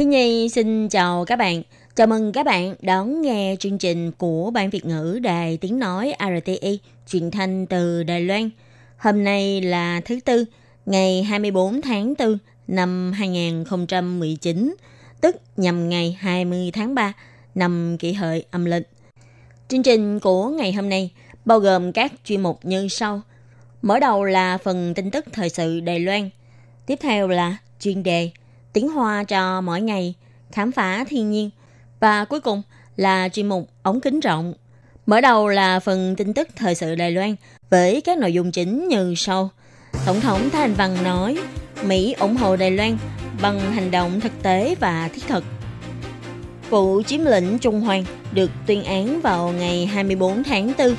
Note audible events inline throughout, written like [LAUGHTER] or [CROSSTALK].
Thiên Nhi xin chào các bạn. Chào mừng các bạn đón nghe chương trình của Ban Việt ngữ Đài Tiếng Nói RTI truyền thanh từ Đài Loan. Hôm nay là thứ Tư, ngày 24 tháng 4 năm 2019, tức nhằm ngày 20 tháng 3 năm kỷ hợi âm lịch. Chương trình của ngày hôm nay bao gồm các chuyên mục như sau. Mở đầu là phần tin tức thời sự Đài Loan. Tiếp theo là chuyên đề tiếng hoa cho mỗi ngày, khám phá thiên nhiên. Và cuối cùng là chuyên mục ống kính rộng. Mở đầu là phần tin tức thời sự Đài Loan với các nội dung chính như sau. Tổng thống Thái Anh Văn nói Mỹ ủng hộ Đài Loan bằng hành động thực tế và thiết thực. Vụ chiếm lĩnh Trung Hoàng được tuyên án vào ngày 24 tháng 4.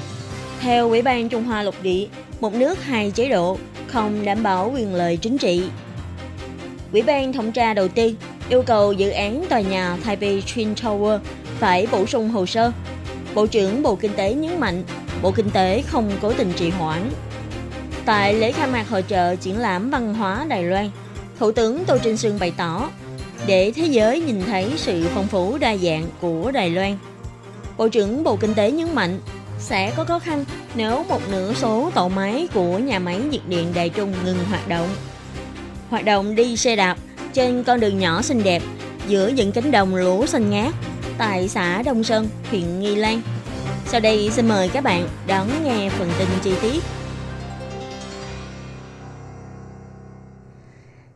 Theo Ủy ban Trung Hoa lục địa, một nước hai chế độ không đảm bảo quyền lợi chính trị Ủy ban thẩm tra đầu tư yêu cầu dự án tòa nhà Taipei Twin Tower phải bổ sung hồ sơ. Bộ trưởng Bộ Kinh tế nhấn mạnh, Bộ Kinh tế không cố tình trì hoãn. Tại lễ khai mạc hội trợ triển lãm văn hóa Đài Loan, Thủ tướng Tô Trinh Sương bày tỏ, để thế giới nhìn thấy sự phong phú đa dạng của Đài Loan. Bộ trưởng Bộ Kinh tế nhấn mạnh, sẽ có khó khăn nếu một nửa số tổ máy của nhà máy nhiệt điện Đài Trung ngừng hoạt động hoạt động đi xe đạp trên con đường nhỏ xinh đẹp giữa những cánh đồng lúa xanh ngát tại xã Đông Sơn, huyện Nghi Lan. Sau đây xin mời các bạn đón nghe phần tin chi tiết.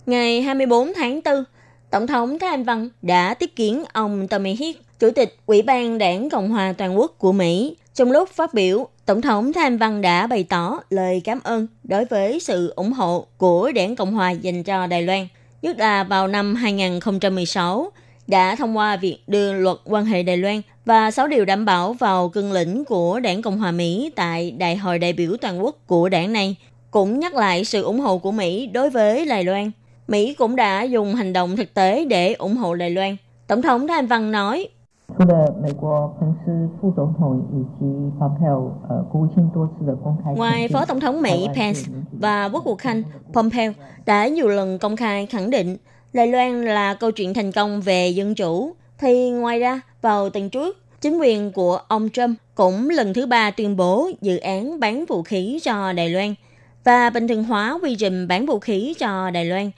Ngày 24 tháng 4, Tổng thống Thái Anh Văn đã tiếp kiến ông Tommy Hick, Chủ tịch Ủy ban Đảng Cộng hòa Toàn quốc của Mỹ. Trong lúc phát biểu, Tổng thống Tham Văn đã bày tỏ lời cảm ơn đối với sự ủng hộ của Đảng Cộng hòa dành cho Đài Loan, nhất là vào năm 2016 đã thông qua việc đưa luật quan hệ Đài Loan và 6 điều đảm bảo vào cương lĩnh của Đảng Cộng hòa Mỹ tại Đại hội đại biểu toàn quốc của đảng này, cũng nhắc lại sự ủng hộ của Mỹ đối với Đài Loan. Mỹ cũng đã dùng hành động thực tế để ủng hộ Đài Loan. Tổng thống Tham Văn nói, 除了美国彭斯副总统以及 Pompeo 呃国务卿多次的公开 Ngoài Phó Tổng thống Mỹ Pence và Quốc vụ Khanh Pompeo đã nhiều lần công khai khẳng định Đài Loan là câu chuyện thành công về dân chủ, thì ngoài ra vào tuần trước, chính quyền của ông Trump cũng lần thứ ba tuyên bố dự án bán vũ khí cho Đài Loan và bình thường hóa quy trình bán vũ khí cho Đài Loan.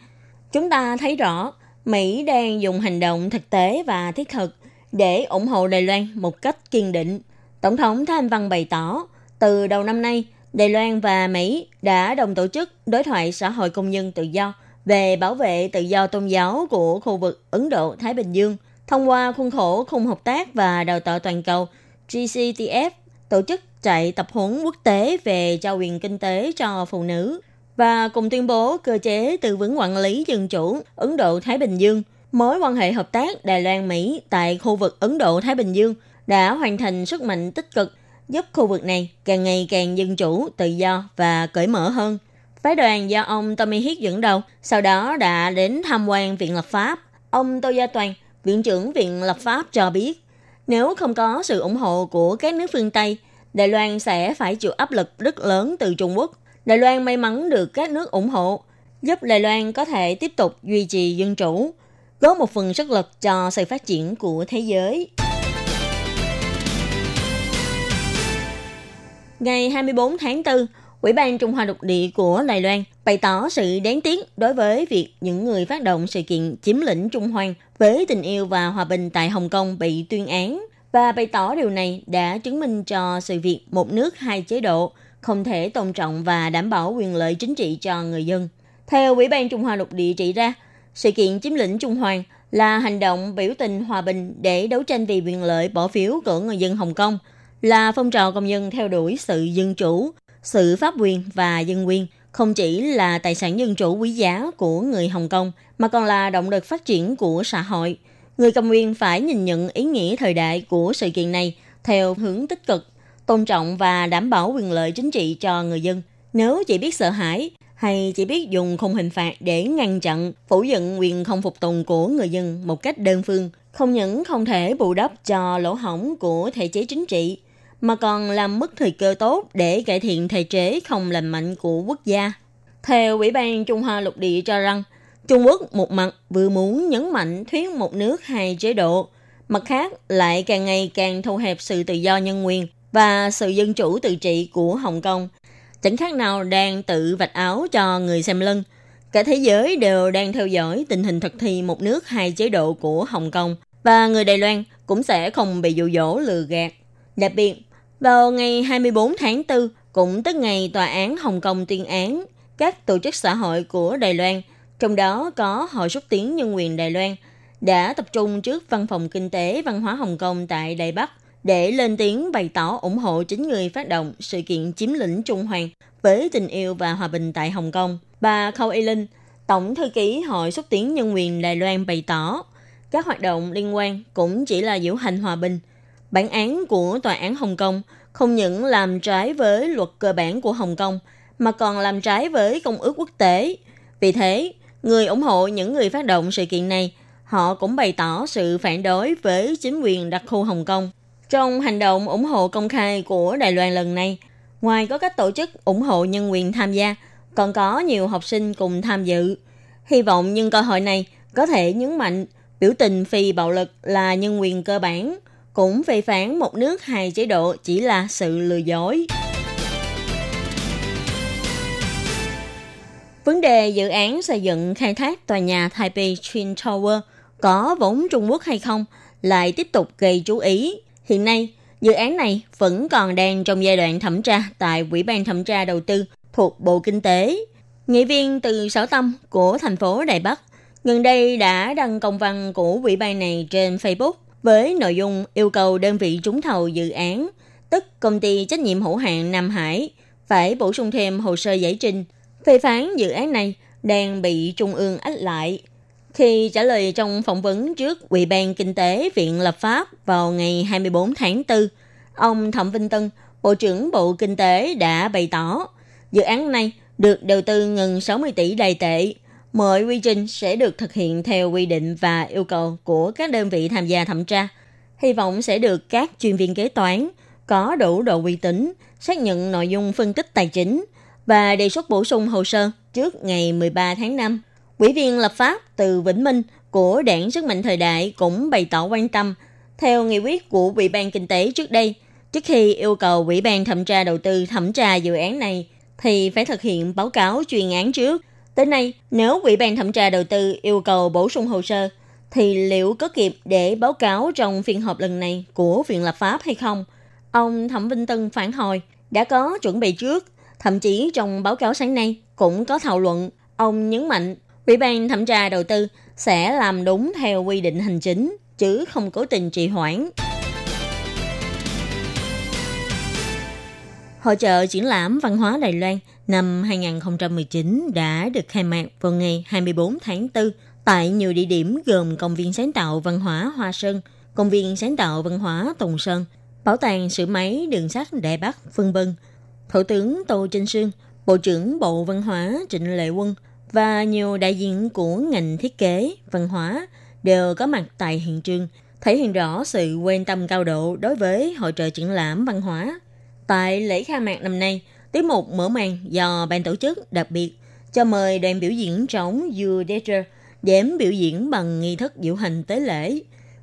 Chúng ta thấy rõ Mỹ đang dùng hành động thực tế và thiết thực để ủng hộ Đài Loan một cách kiên định. Tổng thống Thái Anh Văn bày tỏ, từ đầu năm nay, Đài Loan và Mỹ đã đồng tổ chức đối thoại xã hội công nhân tự do về bảo vệ tự do tôn giáo của khu vực Ấn Độ-Thái Bình Dương thông qua khuôn khổ khung hợp tác và đào tạo toàn cầu GCTF tổ chức chạy tập huấn quốc tế về trao quyền kinh tế cho phụ nữ và cùng tuyên bố cơ chế tư vấn quản lý dân chủ Ấn Độ-Thái Bình Dương – mối quan hệ hợp tác Đài Loan-Mỹ tại khu vực Ấn Độ-Thái Bình Dương đã hoàn thành sức mạnh tích cực giúp khu vực này càng ngày càng dân chủ, tự do và cởi mở hơn. Phái đoàn do ông Tommy Hiết dẫn đầu sau đó đã đến tham quan Viện Lập pháp. Ông Tô Gia Toàn, Viện trưởng Viện Lập pháp cho biết, nếu không có sự ủng hộ của các nước phương Tây, Đài Loan sẽ phải chịu áp lực rất lớn từ Trung Quốc. Đài Loan may mắn được các nước ủng hộ, giúp Đài Loan có thể tiếp tục duy trì dân chủ, góp một phần sức lực cho sự phát triển của thế giới. Ngày 24 tháng 4, Ủy ban Trung Hoa Lục Địa của Đài Loan bày tỏ sự đáng tiếc đối với việc những người phát động sự kiện chiếm lĩnh Trung Hoa với tình yêu và hòa bình tại Hồng Kông bị tuyên án và bày tỏ điều này đã chứng minh cho sự việc một nước hai chế độ không thể tôn trọng và đảm bảo quyền lợi chính trị cho người dân. Theo Ủy ban Trung Hoa Lục Địa chỉ ra, sự kiện chiếm lĩnh Trung Hoàng là hành động biểu tình hòa bình để đấu tranh vì quyền lợi bỏ phiếu của người dân Hồng Kông, là phong trào công nhân theo đuổi sự dân chủ, sự pháp quyền và dân quyền, không chỉ là tài sản dân chủ quý giá của người Hồng Kông, mà còn là động lực phát triển của xã hội. Người cầm quyền phải nhìn nhận ý nghĩa thời đại của sự kiện này theo hướng tích cực, tôn trọng và đảm bảo quyền lợi chính trị cho người dân. Nếu chỉ biết sợ hãi hay chỉ biết dùng khung hình phạt để ngăn chặn, phủ nhận quyền không phục tùng của người dân một cách đơn phương, không những không thể bù đắp cho lỗ hỏng của thể chế chính trị, mà còn làm mất thời cơ tốt để cải thiện thể chế không lành mạnh của quốc gia. Theo Ủy ban Trung Hoa lục địa cho rằng, Trung Quốc một mặt vừa muốn nhấn mạnh thuyết một nước hai chế độ, mặt khác lại càng ngày càng thu hẹp sự tự do nhân quyền và sự dân chủ tự trị của Hồng Kông. Chẳng khác nào đang tự vạch áo cho người xem lưng. Cả thế giới đều đang theo dõi tình hình thực thi một nước hai chế độ của Hồng Kông và người Đài Loan cũng sẽ không bị dụ dỗ lừa gạt. Đặc biệt, vào ngày 24 tháng 4, cũng tức ngày tòa án Hồng Kông tuyên án các tổ chức xã hội của Đài Loan, trong đó có Hội xúc tiến nhân quyền Đài Loan, đã tập trung trước Văn phòng Kinh tế Văn hóa Hồng Kông tại Đài Bắc để lên tiếng bày tỏ ủng hộ chính người phát động sự kiện chiếm lĩnh Trung Hoàng với tình yêu và hòa bình tại Hồng Kông. Bà Khâu Y Linh, Tổng thư ký Hội xúc tiến nhân quyền Đài Loan bày tỏ, các hoạt động liên quan cũng chỉ là diễu hành hòa bình. Bản án của Tòa án Hồng Kông không những làm trái với luật cơ bản của Hồng Kông, mà còn làm trái với công ước quốc tế. Vì thế, người ủng hộ những người phát động sự kiện này, họ cũng bày tỏ sự phản đối với chính quyền đặc khu Hồng Kông. Trong hành động ủng hộ công khai của Đài Loan lần này, ngoài có các tổ chức ủng hộ nhân quyền tham gia, còn có nhiều học sinh cùng tham dự. Hy vọng nhân cơ hội này có thể nhấn mạnh biểu tình phi bạo lực là nhân quyền cơ bản, cũng phê phán một nước hai chế độ chỉ là sự lừa dối. Vấn đề dự án xây dựng khai thác tòa nhà Taipei Twin Tower có vốn Trung Quốc hay không lại tiếp tục gây chú ý. Hiện nay, dự án này vẫn còn đang trong giai đoạn thẩm tra tại Ủy ban thẩm tra đầu tư thuộc Bộ Kinh tế. Nghị viên từ Sở Tâm của thành phố Đài Bắc gần đây đã đăng công văn của ủy ban này trên Facebook với nội dung yêu cầu đơn vị trúng thầu dự án, tức công ty trách nhiệm hữu hạn Nam Hải, phải bổ sung thêm hồ sơ giải trình phê phán dự án này đang bị Trung ương ách lại. Khi trả lời trong phỏng vấn trước Ủy ban Kinh tế Viện Lập pháp vào ngày 24 tháng 4, ông Thẩm Vinh Tân, Bộ trưởng Bộ Kinh tế đã bày tỏ dự án này được đầu tư ngừng 60 tỷ đài tệ. Mọi quy trình sẽ được thực hiện theo quy định và yêu cầu của các đơn vị tham gia thẩm tra. Hy vọng sẽ được các chuyên viên kế toán có đủ độ uy tín, xác nhận nội dung phân tích tài chính – và đề xuất bổ sung hồ sơ trước ngày 13 tháng 5. Ủy viên lập pháp từ Vĩnh Minh của Đảng Sức mạnh Thời đại cũng bày tỏ quan tâm. Theo nghị quyết của Ủy ban Kinh tế trước đây, trước khi yêu cầu Ủy ban thẩm tra đầu tư thẩm tra dự án này, thì phải thực hiện báo cáo chuyên án trước. Tới nay, nếu Ủy ban thẩm tra đầu tư yêu cầu bổ sung hồ sơ, thì liệu có kịp để báo cáo trong phiên họp lần này của Viện Lập pháp hay không? Ông Thẩm Vinh Tân phản hồi, đã có chuẩn bị trước Thậm chí trong báo cáo sáng nay cũng có thảo luận, ông nhấn mạnh Ủy ban thẩm tra đầu tư sẽ làm đúng theo quy định hành chính, chứ không cố tình trì hoãn. Hội trợ triển lãm văn hóa Đài Loan năm 2019 đã được khai mạc vào ngày 24 tháng 4 tại nhiều địa điểm gồm Công viên Sáng tạo Văn hóa Hoa Sơn, Công viên Sáng tạo Văn hóa Tùng Sơn, Bảo tàng Sử máy Đường sắt Đại Bắc, vân vân Thủ tướng Tô Trinh Sương, Bộ trưởng Bộ Văn hóa Trịnh Lệ Quân và nhiều đại diện của ngành thiết kế, văn hóa đều có mặt tại hiện trường, thể hiện rõ sự quan tâm cao độ đối với hội trợ triển lãm văn hóa. Tại lễ khai mạc năm nay, tiết mục mở màn do ban tổ chức đặc biệt cho mời đoàn biểu diễn trống You Danger đến biểu diễn bằng nghi thức diễu hành tế lễ.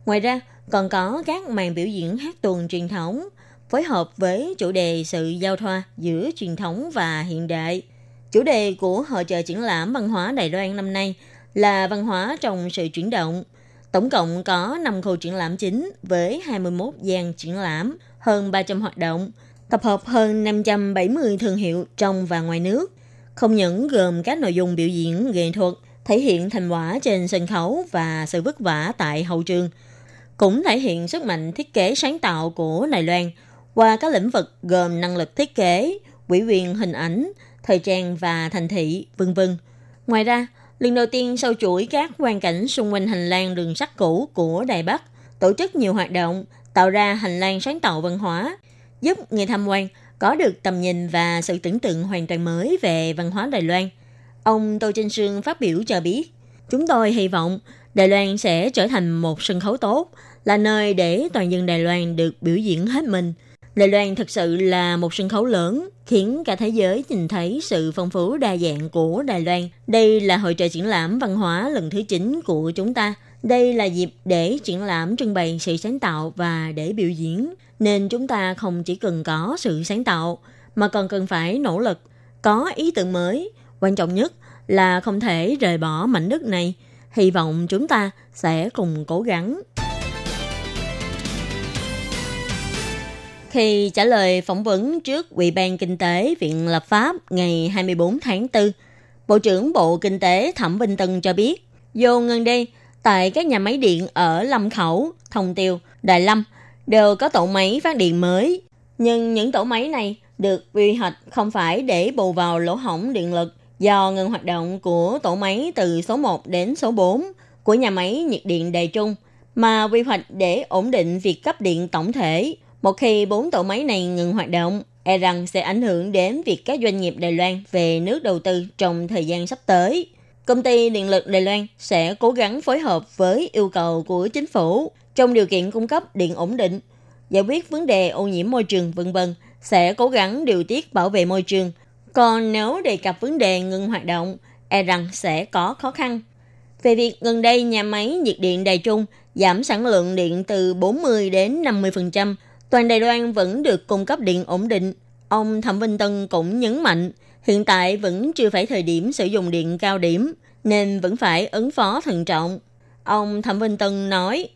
Ngoài ra, còn có các màn biểu diễn hát tuồng truyền thống, phối hợp với chủ đề sự giao thoa giữa truyền thống và hiện đại. Chủ đề của hội trợ triển lãm văn hóa Đài Loan năm nay là văn hóa trong sự chuyển động. Tổng cộng có 5 khu triển lãm chính với 21 gian triển lãm, hơn 300 hoạt động, tập hợp hơn 570 thương hiệu trong và ngoài nước. Không những gồm các nội dung biểu diễn nghệ thuật, thể hiện thành quả trên sân khấu và sự vất vả tại hậu trường, cũng thể hiện sức mạnh thiết kế sáng tạo của Đài Loan qua các lĩnh vực gồm năng lực thiết kế, quỹ quyền hình ảnh, thời trang và thành thị, vân vân. Ngoài ra, lần đầu tiên sau chuỗi các quan cảnh xung quanh hành lang đường sắt cũ của Đài Bắc, tổ chức nhiều hoạt động tạo ra hành lang sáng tạo văn hóa, giúp người tham quan có được tầm nhìn và sự tưởng tượng hoàn toàn mới về văn hóa Đài Loan. Ông Tô Trinh Sương phát biểu cho biết, chúng tôi hy vọng Đài Loan sẽ trở thành một sân khấu tốt, là nơi để toàn dân Đài Loan được biểu diễn hết mình. Đài Loan thực sự là một sân khấu lớn, khiến cả thế giới nhìn thấy sự phong phú đa dạng của Đài Loan. Đây là hội trợ triển lãm văn hóa lần thứ 9 của chúng ta. Đây là dịp để triển lãm trưng bày sự sáng tạo và để biểu diễn. Nên chúng ta không chỉ cần có sự sáng tạo, mà còn cần phải nỗ lực, có ý tưởng mới. Quan trọng nhất là không thể rời bỏ mảnh đất này. Hy vọng chúng ta sẽ cùng cố gắng. Khi trả lời phỏng vấn trước Ủy ban Kinh tế Viện Lập pháp ngày 24 tháng 4, Bộ trưởng Bộ Kinh tế Thẩm Vinh Tân cho biết, vô ngân đây, tại các nhà máy điện ở Lâm Khẩu, Thông Tiêu, Đại Lâm đều có tổ máy phát điện mới. Nhưng những tổ máy này được quy hoạch không phải để bù vào lỗ hổng điện lực do ngừng hoạt động của tổ máy từ số 1 đến số 4 của nhà máy nhiệt điện Đài Trung, mà quy hoạch để ổn định việc cấp điện tổng thể. Một khi bốn tổ máy này ngừng hoạt động, e rằng sẽ ảnh hưởng đến việc các doanh nghiệp Đài Loan về nước đầu tư trong thời gian sắp tới. Công ty Điện lực Đài Loan sẽ cố gắng phối hợp với yêu cầu của chính phủ trong điều kiện cung cấp điện ổn định, giải quyết vấn đề ô nhiễm môi trường vân vân, sẽ cố gắng điều tiết bảo vệ môi trường. Còn nếu đề cập vấn đề ngừng hoạt động, e rằng sẽ có khó khăn. Về việc gần đây nhà máy nhiệt điện Đài Trung giảm sản lượng điện từ 40 đến 50%, toàn Đài Loan vẫn được cung cấp điện ổn định. Ông Thẩm Vinh Tân cũng nhấn mạnh, hiện tại vẫn chưa phải thời điểm sử dụng điện cao điểm, nên vẫn phải ứng phó thận trọng. Ông Thẩm Vinh Tân nói,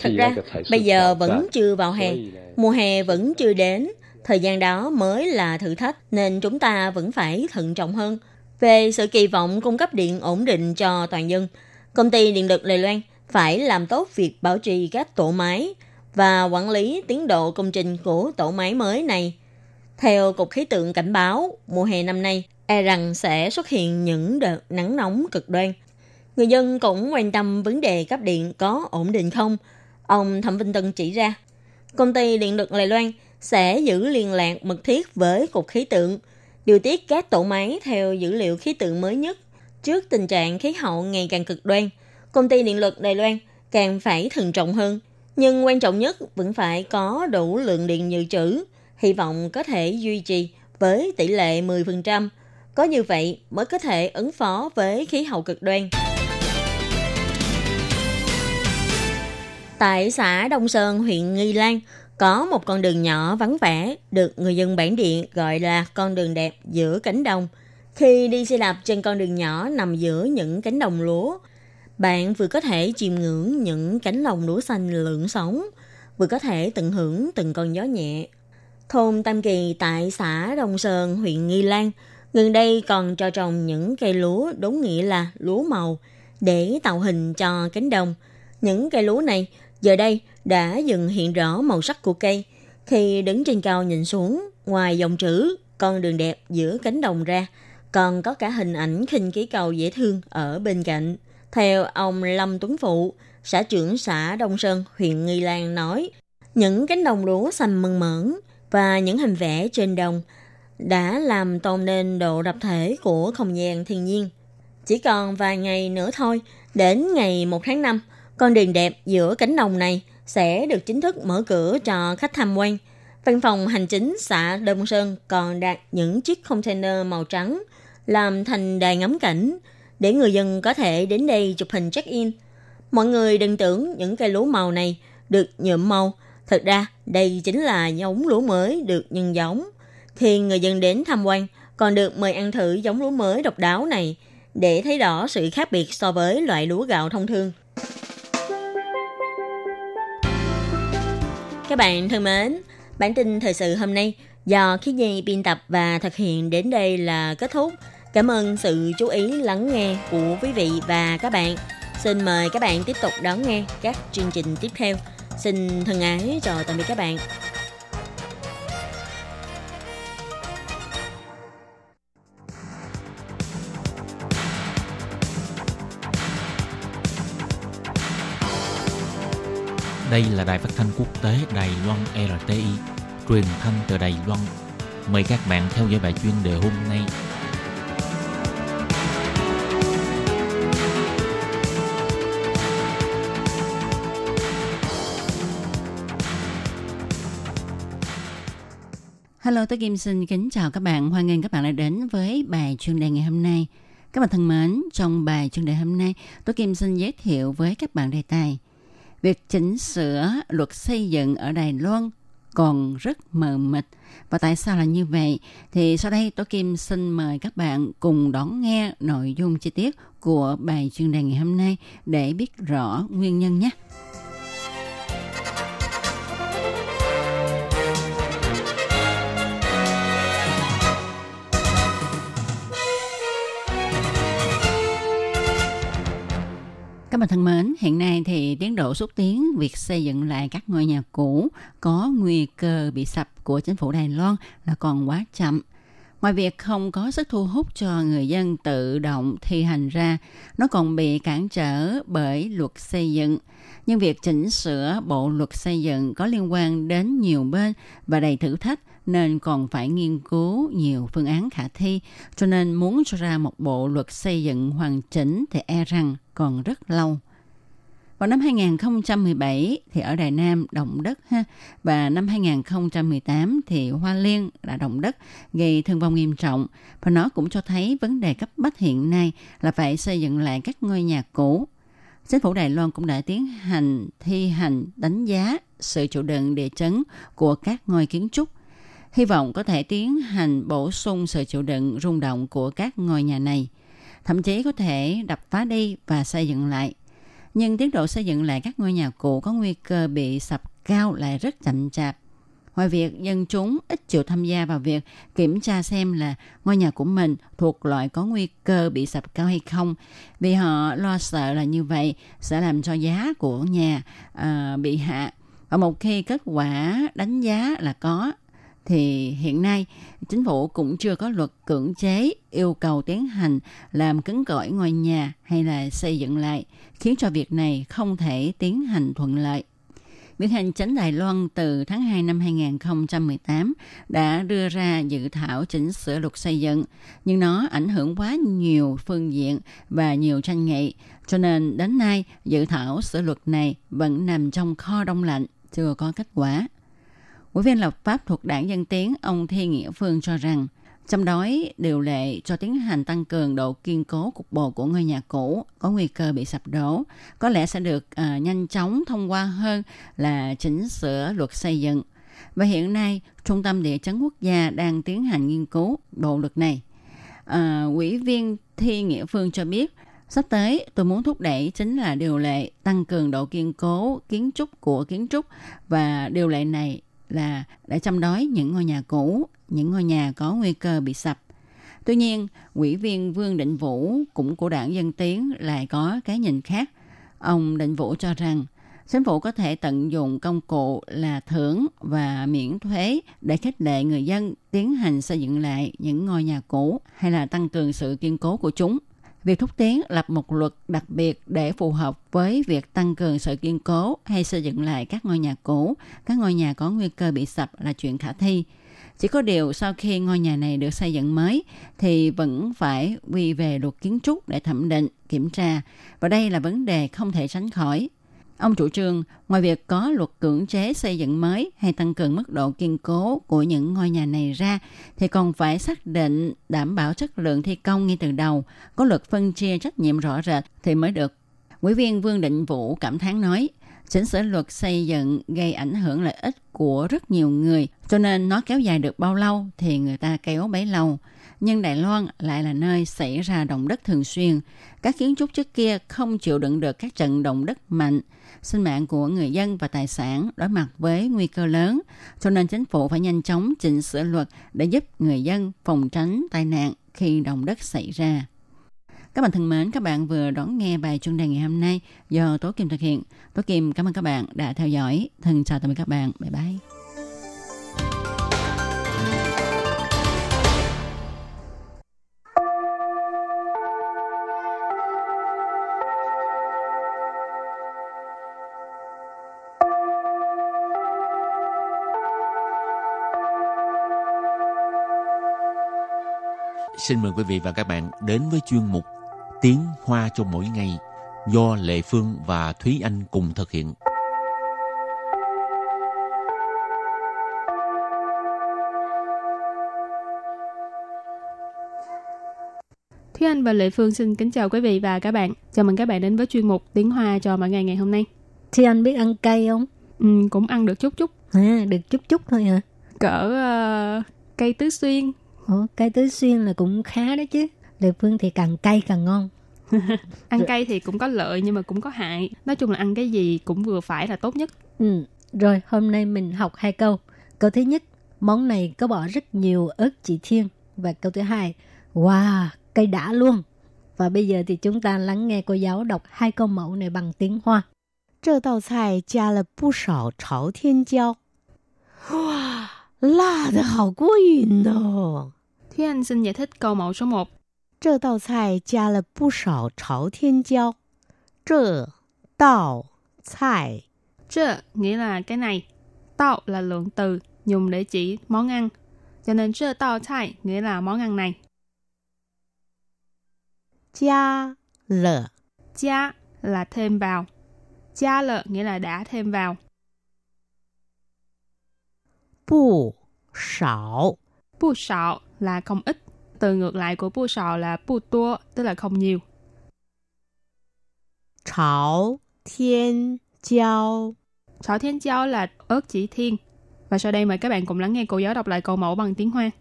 Thật ra, bây giờ vẫn chưa vào hè, mùa hè vẫn chưa đến, thời gian đó mới là thử thách nên chúng ta vẫn phải thận trọng hơn. Về sự kỳ vọng cung cấp điện ổn định cho toàn dân, công ty điện lực Đài Loan phải làm tốt việc bảo trì các tổ máy và quản lý tiến độ công trình của tổ máy mới này. Theo Cục Khí tượng cảnh báo, mùa hè năm nay e rằng sẽ xuất hiện những đợt nắng nóng cực đoan. Người dân cũng quan tâm vấn đề cấp điện có ổn định không. Ông Thẩm Vinh Tân chỉ ra, công ty điện lực Đài Loan sẽ giữ liên lạc mật thiết với Cục Khí tượng, điều tiết các tổ máy theo dữ liệu khí tượng mới nhất. Trước tình trạng khí hậu ngày càng cực đoan, công ty điện lực Đài Loan càng phải thận trọng hơn. Nhưng quan trọng nhất vẫn phải có đủ lượng điện dự trữ, hy vọng có thể duy trì với tỷ lệ 10%. Có như vậy mới có thể ứng phó với khí hậu cực đoan. Tại xã Đông Sơn, huyện Nghi Lan, có một con đường nhỏ vắng vẻ được người dân bản địa gọi là con đường đẹp giữa cánh đồng. Khi đi xe đạp trên con đường nhỏ nằm giữa những cánh đồng lúa, bạn vừa có thể chiêm ngưỡng những cánh đồng lúa xanh lượn sóng, vừa có thể tận hưởng từng con gió nhẹ. Thôn Tam Kỳ tại xã Đông Sơn, huyện Nghi Lan, gần đây còn cho trồng những cây lúa đúng nghĩa là lúa màu để tạo hình cho cánh đồng. Những cây lúa này giờ đây đã dần hiện rõ màu sắc của cây. Khi đứng trên cao nhìn xuống, ngoài dòng chữ con đường đẹp giữa cánh đồng ra, còn có cả hình ảnh khinh khí cầu dễ thương ở bên cạnh. Theo ông Lâm Tuấn Phụ, xã trưởng xã Đông Sơn, huyện Nghi Lan nói, những cánh đồng lúa xanh mơn mởn và những hình vẽ trên đồng đã làm tôn nên độ đập thể của không gian thiên nhiên. Chỉ còn vài ngày nữa thôi, đến ngày 1 tháng 5, con đường đẹp giữa cánh đồng này sẽ được chính thức mở cửa cho khách tham quan. Văn phòng hành chính xã Đông Sơn còn đặt những chiếc container màu trắng làm thành đài ngắm cảnh để người dân có thể đến đây chụp hình check-in. Mọi người đừng tưởng những cây lúa màu này được nhuộm màu. Thật ra, đây chính là giống lúa mới được nhân giống. Khi người dân đến tham quan, còn được mời ăn thử giống lúa mới độc đáo này để thấy rõ sự khác biệt so với loại lúa gạo thông thường. Các bạn thân mến, bản tin thời sự hôm nay do Khí Nhi biên tập và thực hiện đến đây là kết thúc. Cảm ơn sự chú ý lắng nghe của quý vị và các bạn. Xin mời các bạn tiếp tục đón nghe các chương trình tiếp theo. Xin thân ái chào tạm biệt các bạn. Đây là đài phát thanh quốc tế Đài Loan RTI, truyền thanh từ Đài Loan. Mời các bạn theo dõi bài chuyên đề hôm nay. Hello, tôi Kim xin kính chào các bạn. Hoan nghênh các bạn đã đến với bài chuyên đề ngày hôm nay. Các bạn thân mến, trong bài chuyên đề hôm nay, tôi Kim xin giới thiệu với các bạn đề tài việc chỉnh sửa luật xây dựng ở Đài Loan còn rất mờ mịt. Và tại sao là như vậy? Thì sau đây tôi Kim xin mời các bạn cùng đón nghe nội dung chi tiết của bài chuyên đề ngày hôm nay để biết rõ nguyên nhân nhé. Các bạn thân mến, hiện nay thì tiến độ xúc tiến việc xây dựng lại các ngôi nhà cũ có nguy cơ bị sập của chính phủ Đài Loan là còn quá chậm. Ngoài việc không có sức thu hút cho người dân tự động thi hành ra, nó còn bị cản trở bởi luật xây dựng. Nhưng việc chỉnh sửa bộ luật xây dựng có liên quan đến nhiều bên và đầy thử thách nên còn phải nghiên cứu nhiều phương án khả thi. Cho nên muốn cho ra một bộ luật xây dựng hoàn chỉnh thì e rằng còn rất lâu. Vào năm 2017 thì ở Đài Nam động đất ha và năm 2018 thì Hoa Liên đã động đất, gây thương vong nghiêm trọng và nó cũng cho thấy vấn đề cấp bách hiện nay là phải xây dựng lại các ngôi nhà cũ. Chính phủ Đài Loan cũng đã tiến hành thi hành đánh giá sự chịu đựng địa chấn của các ngôi kiến trúc. Hy vọng có thể tiến hành bổ sung sự chịu đựng rung động của các ngôi nhà này. Thậm chí có thể đập phá đi và xây dựng lại – nhưng tiến độ xây dựng lại các ngôi nhà cũ có nguy cơ bị sập cao lại rất chậm chạp. Ngoài việc dân chúng ít chịu tham gia vào việc kiểm tra xem là ngôi nhà của mình thuộc loại có nguy cơ bị sập cao hay không, vì họ lo sợ là như vậy sẽ làm cho giá của nhà uh, bị hạ. Và một khi kết quả đánh giá là có thì hiện nay chính phủ cũng chưa có luật cưỡng chế yêu cầu tiến hành làm cứng cỏi ngôi nhà hay là xây dựng lại, khiến cho việc này không thể tiến hành thuận lợi. Viện Hành Chánh Đài Loan từ tháng 2 năm 2018 đã đưa ra dự thảo chỉnh sửa luật xây dựng, nhưng nó ảnh hưởng quá nhiều phương diện và nhiều tranh nghị, cho nên đến nay dự thảo sửa luật này vẫn nằm trong kho đông lạnh, chưa có kết quả. Ủy viên lập pháp thuộc đảng Dân Tiến, ông Thi Nghĩa Phương cho rằng, trong đó điều lệ cho tiến hành tăng cường độ kiên cố cục bộ của ngôi nhà cũ có nguy cơ bị sập đổ có lẽ sẽ được uh, nhanh chóng thông qua hơn là chỉnh sửa luật xây dựng. Và hiện nay, Trung tâm Địa chấn Quốc gia đang tiến hành nghiên cứu bộ luật này. À, uh, ủy viên Thi Nghĩa Phương cho biết, Sắp tới, tôi muốn thúc đẩy chính là điều lệ tăng cường độ kiên cố kiến trúc của kiến trúc và điều lệ này là để chăm đói những ngôi nhà cũ, những ngôi nhà có nguy cơ bị sập. Tuy nhiên, ủy viên Vương Định Vũ cũng của đảng Dân Tiến lại có cái nhìn khác. Ông Định Vũ cho rằng chính phủ có thể tận dụng công cụ là thưởng và miễn thuế để khích lệ người dân tiến hành xây dựng lại những ngôi nhà cũ hay là tăng cường sự kiên cố của chúng. Việc thúc tiến lập một luật đặc biệt để phù hợp với việc tăng cường sự kiên cố hay xây dựng lại các ngôi nhà cũ, các ngôi nhà có nguy cơ bị sập là chuyện khả thi. Chỉ có điều sau khi ngôi nhà này được xây dựng mới thì vẫn phải quy về luật kiến trúc để thẩm định, kiểm tra. Và đây là vấn đề không thể tránh khỏi. Ông chủ trương, ngoài việc có luật cưỡng chế xây dựng mới hay tăng cường mức độ kiên cố của những ngôi nhà này ra, thì còn phải xác định đảm bảo chất lượng thi công ngay từ đầu, có luật phân chia trách nhiệm rõ rệt thì mới được. quỹ viên Vương Định Vũ cảm thán nói, chỉnh sửa luật xây dựng gây ảnh hưởng lợi ích của rất nhiều người, cho nên nó kéo dài được bao lâu thì người ta kéo bấy lâu nhưng Đài Loan lại là nơi xảy ra động đất thường xuyên. Các kiến trúc trước kia không chịu đựng được các trận động đất mạnh. Sinh mạng của người dân và tài sản đối mặt với nguy cơ lớn, cho nên chính phủ phải nhanh chóng chỉnh sửa luật để giúp người dân phòng tránh tai nạn khi động đất xảy ra. Các bạn thân mến, các bạn vừa đón nghe bài chuyên đề ngày hôm nay do Tố Kim thực hiện. Tố Kim cảm ơn các bạn đã theo dõi. Thân chào tạm biệt các bạn. Bye bye. Xin mời quý vị và các bạn đến với chuyên mục Tiếng Hoa cho mỗi ngày do Lệ Phương và Thúy Anh cùng thực hiện. Thúy Anh và Lệ Phương xin kính chào quý vị và các bạn. Chào mừng các bạn đến với chuyên mục Tiếng Hoa cho mỗi ngày ngày hôm nay. Thì anh biết ăn cay không? Ừ, cũng ăn được chút chút. À, được chút chút thôi hả? Cỡ uh, cây tứ xuyên. Ủa, cây tứ xuyên là cũng khá đó chứ. Lệ Phương thì càng cay càng ngon. [LAUGHS] ăn cay thì cũng có lợi nhưng mà cũng có hại. Nói chung là ăn cái gì cũng vừa phải là tốt nhất. Ừ, rồi hôm nay mình học hai câu. Câu thứ nhất, món này có bỏ rất nhiều ớt chỉ thiên. Và câu thứ hai, wow, cây đã luôn. Và bây giờ thì chúng ta lắng nghe cô giáo đọc hai câu mẫu này bằng tiếng Hoa. 这道菜加了不少朝天椒，哇，辣的好过瘾哦！ khi Anh xin giải thích câu mẫu số 1. Trơ đạo cài gia là bù sảo cháo thiên giao. Trơ đạo cài. Trơ nghĩa là cái này. Đạo là lượng từ dùng để chỉ món ăn. Cho nên trơ đạo cài nghĩa là món ăn này. Gia lợ. Gia là thêm vào. Gia lợ nghĩa là đã thêm vào. Bù sảo. Bù sảo là không ít. Từ ngược lại của bu sạo là bu tua, tức là không nhiều. 朝天椒， Sảo thiên giáo là ớt chỉ thiên. Và sau đây mời các bạn cùng lắng nghe cô giáo đọc lại câu mẫu bằng tiếng Hoa.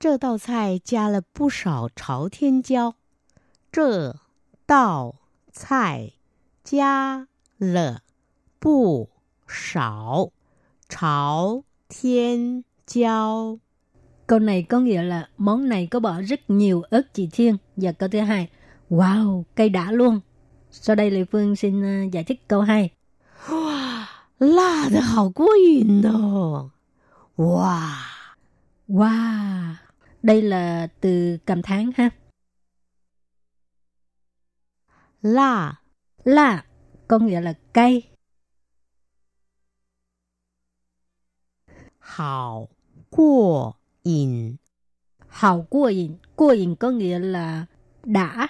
这道菜加了不少朝天椒，这道菜加了不少朝天椒。 Câu này có nghĩa là món này có bỏ rất nhiều ớt chỉ thiên. Và câu thứ hai, wow, cây đã luôn. Sau đây Lê Phương xin ờ, giải thích câu hai Wow, là được hảo quá yên đó. Wow. Wow. Đây là từ cảm thán ha. Là. Là có nghĩa là cay. Hảo quá 瘾， Hào cua yin. Cua yin có nghĩa là đã.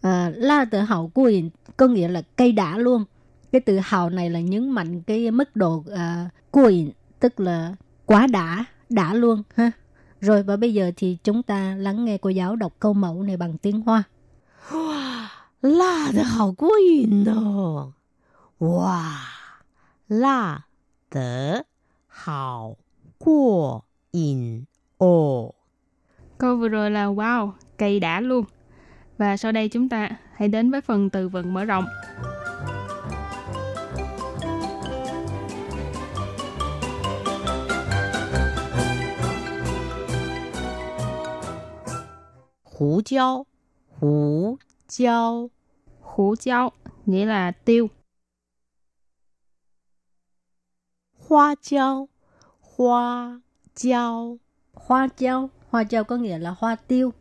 À, la từ hào cua yin có nghĩa là cây đã luôn. Cái từ hào này là nhấn mạnh cái mức độ à, cua yin, tức là quá đã, đã luôn ha. Rồi và bây giờ thì chúng ta lắng nghe cô giáo đọc câu mẫu này bằng tiếng Hoa. 辣的好过瘾哦！哇，辣的好过瘾 Ồ. Câu vừa rồi là wow, cây đã luôn. Và sau đây chúng ta hãy đến với phần từ vựng mở rộng. Hủ giao hủ giao hủ giao nghĩa là tiêu. Hoa giao Hoa giao hoa treo, hoa treo có nghĩa là hoa tiêu.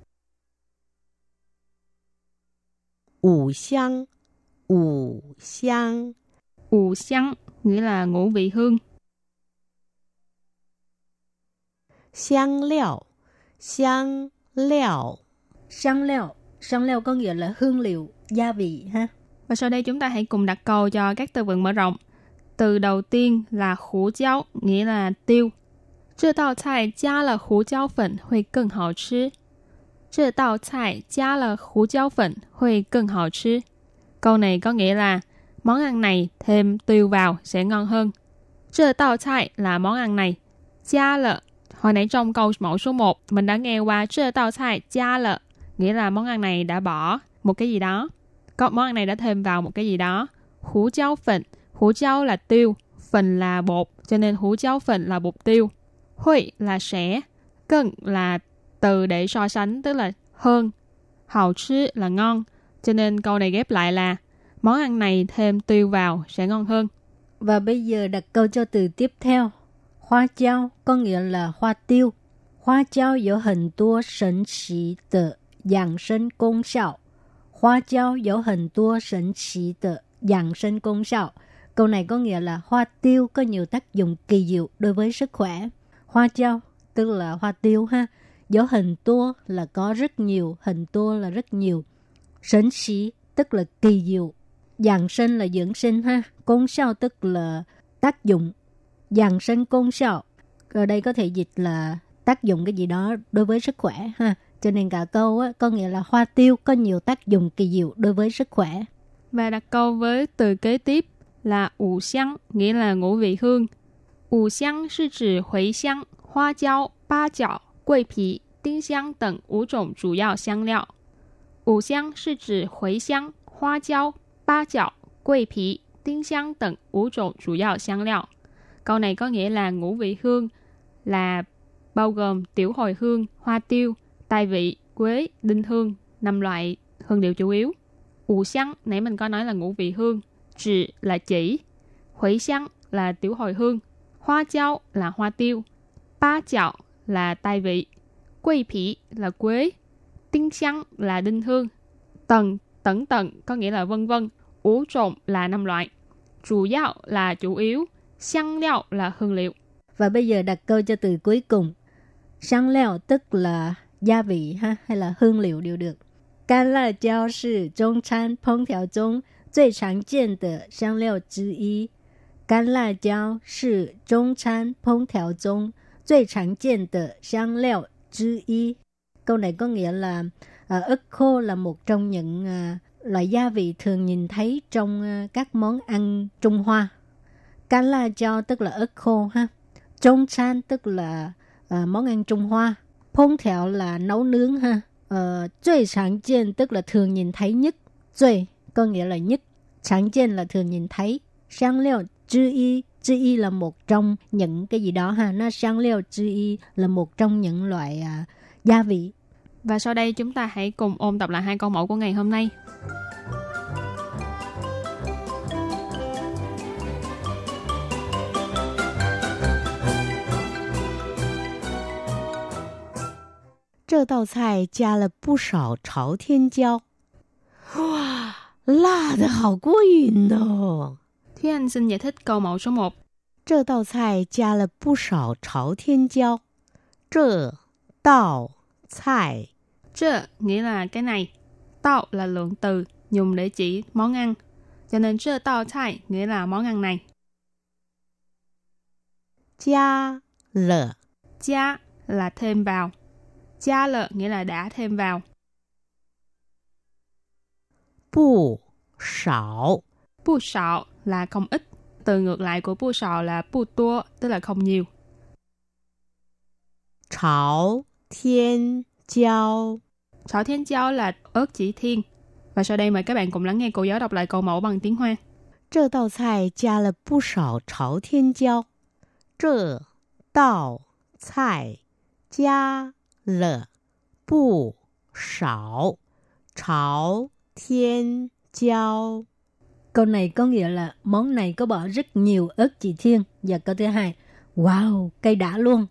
Ngũ xiang, ngũ xiang. Ngũ xiang nghĩa là ngũ vị hương. Xiang liao, xiang liao. Xiang liao, xiang liao có nghĩa là hương liệu, gia vị ha. Và sau đây chúng ta hãy cùng đặt câu cho các từ vựng mở rộng. Từ đầu tiên là khủ giáo, nghĩa là tiêu. 这道菜加了胡椒粉会更好吃。这道菜加了胡椒粉会更好吃。Câu này có nghĩa là món ăn này thêm tiêu vào sẽ ngon hơn. 这道菜 là món ăn này. 加了 Hồi nãy trong câu mẫu số 1 mình đã nghe qua 这道菜加了 nghĩa là món ăn này đã bỏ một cái gì đó. Có món ăn này đã thêm vào một cái gì đó. Hủ cháo phận. Hủ cháo là tiêu, phần là bột, cho nên hủ cháo phận là bột tiêu. Hui là sẽ, cần là từ để so sánh tức là hơn, hào chứ là ngon. Cho nên câu này ghép lại là món ăn này thêm tiêu vào sẽ ngon hơn. Và bây giờ đặt câu cho từ tiếp theo. Hoa chao có nghĩa là hoa tiêu. Hoa chao có hình tua sấn xí tờ dạng sinh công 效. Hoa chao có hình tua sấn xí tờ dạng sinh công 效. Câu này có nghĩa là hoa tiêu có nhiều tác dụng kỳ diệu đối với sức khỏe. Hoa chao tức là hoa tiêu ha. dấu hình tua là có rất nhiều, hình tua là rất nhiều. Sến xí tức là kỳ diệu. Dạng sinh là dưỡng sinh ha. Công sao tức là tác dụng. Dạng sinh công sao. Ở đây có thể dịch là tác dụng cái gì đó đối với sức khỏe ha. Cho nên cả câu á, có nghĩa là hoa tiêu có nhiều tác dụng kỳ diệu đối với sức khỏe. Và đặt câu với từ kế tiếp là ủ xăng nghĩa là ngũ vị hương. Ủ xiang 是指茴香、花椒、八角、桂皮、丁香等五种主要香料。五香是指茴香、花椒、八角、桂皮、丁香等五种主要香料. Câu này có nghĩa là ngũ vị hương là bao gồm tiểu hồi hương, hoa tiêu, tài vị, quế, đinh hương, năm loại hương liệu chủ yếu. Ủ xăng, nãy mình có nói là ngũ vị hương, chỉ là chỉ, huế xăng là tiểu hồi hương, hoa chao là hoa tiêu, ba chảo là tài vị, quây phỉ là quế, tinh xăng là đinh hương, tầng, tẩn tận có nghĩa là vân vân, ủ trộn là năm loại, chủ yếu là chủ yếu, xăng liệu là hương liệu. Và bây giờ đặt câu cho từ cuối cùng. Xăng liệu tức là gia vị ha hay là hương liệu đều được. 干辣椒是中餐烹调中最常见的香料之一。 干辣椒是中餐烹调中最常见的香料之一。Câu này có nghĩa là à, ớt khô là một trong những à, loại gia vị thường nhìn thấy trong à, các món ăn Trung Hoa. Can la chao tức là ớt khô ha. Trung chan tức là à, món ăn Trung Hoa. Phong thảo là nấu nướng ha. Ờ,最常见 tức là thường nhìn thấy nhất. 最 có nghĩa là nhất.常见là thường nhìn thấy. Sang liệu chư y. Chư y là một trong những cái gì đó ha. Nó sang liệu chư y là một trong những loại à, gia vị. Và sau đây chúng ta hãy cùng ôn tập lại hai câu mẫu của ngày hôm nay. 这道菜加了不少朝天椒，哇，辣的好过瘾哦！ khi Anh xin giải thích câu mẫu số 1. Trơ đạo cài gia là bù sảo cháo thiên giao. Trơ đạo cài. Trơ nghĩa là cái này. Đạo là lượng từ dùng để chỉ món ăn. Cho nên trơ đạo cài nghĩa là món ăn này. Gia lợ. Gia là thêm vào. Gia lợ nghĩa là đã thêm vào. Bù sảo. Bù sảo là không ít. Từ ngược lại của bu sạo là bu tua, tức là không nhiều. 朝天椒。 Chảo thiên cháo là ớt chỉ thiên. Và sau đây mời các bạn cùng lắng nghe cô giáo đọc lại câu mẫu bằng tiếng Hoa. 这道菜加了不少朝天椒。这道菜加了不少朝天椒。 Câu này có nghĩa là món này có bỏ rất nhiều ớt chỉ thiên. Và câu thứ hai, wow, cây đã luôn.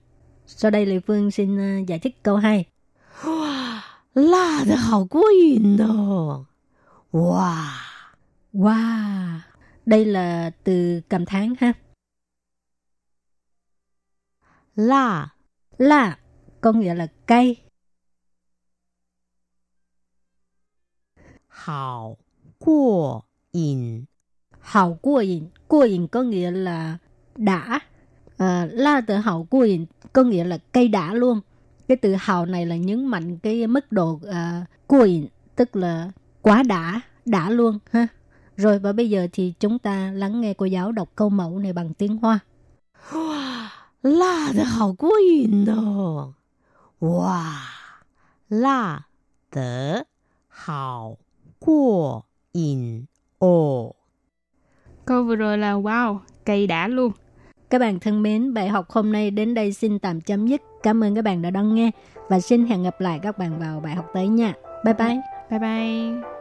Sau đây lê Phương xin ờ, giải thích câu hai Wow, Đây là từ cảm thán ha. Là. Là có nghĩa là cay. Hào quá yin. Hào qua yin, qua yin có nghĩa là đã. À, la từ hào qua yin có nghĩa là cay đã luôn. Cái từ hào này là nhấn mạnh cái mức độ à, qua yin, tức là quá đã, đã luôn ha. Rồi và bây giờ thì chúng ta lắng nghe cô giáo đọc câu mẫu này bằng tiếng Hoa. Wow, 辣的好过瘾哦！哇，辣的好过瘾 哦！Câu vừa rồi là wow, cây đã luôn. Các bạn thân mến, bài học hôm nay đến đây xin tạm chấm dứt. Cảm ơn các bạn đã đón nghe và xin hẹn gặp lại các bạn vào bài học tới nha. Bye bye. Bye bye.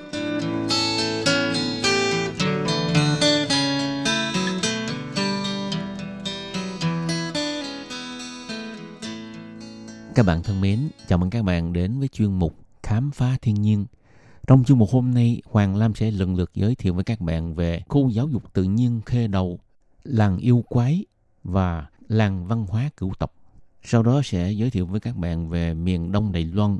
Các bạn thân mến, chào mừng các bạn đến với chuyên mục Khám phá thiên nhiên. Trong chuyên mục hôm nay, Hoàng Lam sẽ lần lượt giới thiệu với các bạn về khu giáo dục tự nhiên Khê Đầu, làng yêu quái và làng văn hóa cửu tộc. Sau đó sẽ giới thiệu với các bạn về miền Đông Đài Loan.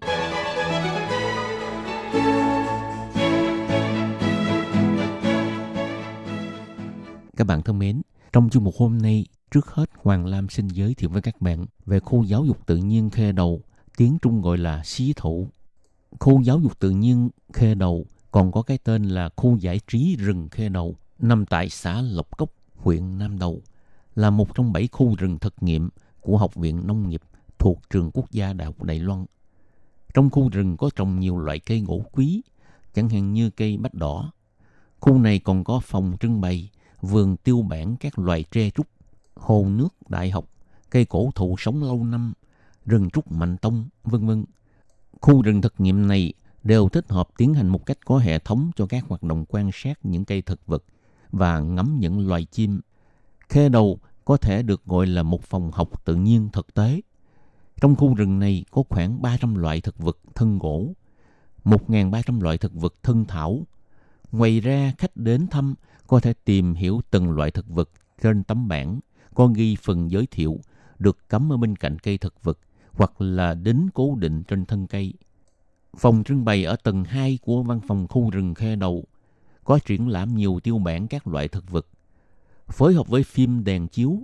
Các bạn thân mến, trong chuyên mục hôm nay, Trước hết, Hoàng Lam xin giới thiệu với các bạn về khu giáo dục tự nhiên khe Đầu, tiếng Trung gọi là Xí Thủ. Khu giáo dục tự nhiên khe Đầu còn có cái tên là khu giải trí rừng khe Đầu, nằm tại xã Lộc Cốc, huyện Nam Đầu, là một trong bảy khu rừng thực nghiệm của Học viện Nông nghiệp thuộc Trường Quốc gia Đại học Đài Loan. Trong khu rừng có trồng nhiều loại cây gỗ quý, chẳng hạn như cây bách đỏ. Khu này còn có phòng trưng bày, vườn tiêu bản các loài tre trúc hồ nước đại học, cây cổ thụ sống lâu năm, rừng trúc mạnh tông, vân vân. Khu rừng thực nghiệm này đều thích hợp tiến hành một cách có hệ thống cho các hoạt động quan sát những cây thực vật và ngắm những loài chim. Khe đầu có thể được gọi là một phòng học tự nhiên thực tế. Trong khu rừng này có khoảng 300 loại thực vật thân gỗ, 1.300 loại thực vật thân thảo. Ngoài ra, khách đến thăm có thể tìm hiểu từng loại thực vật trên tấm bảng có ghi phần giới thiệu được cắm ở bên cạnh cây thực vật hoặc là đính cố định trên thân cây. Phòng trưng bày ở tầng 2 của văn phòng khu rừng khe đầu có triển lãm nhiều tiêu bản các loại thực vật. Phối hợp với phim đèn chiếu,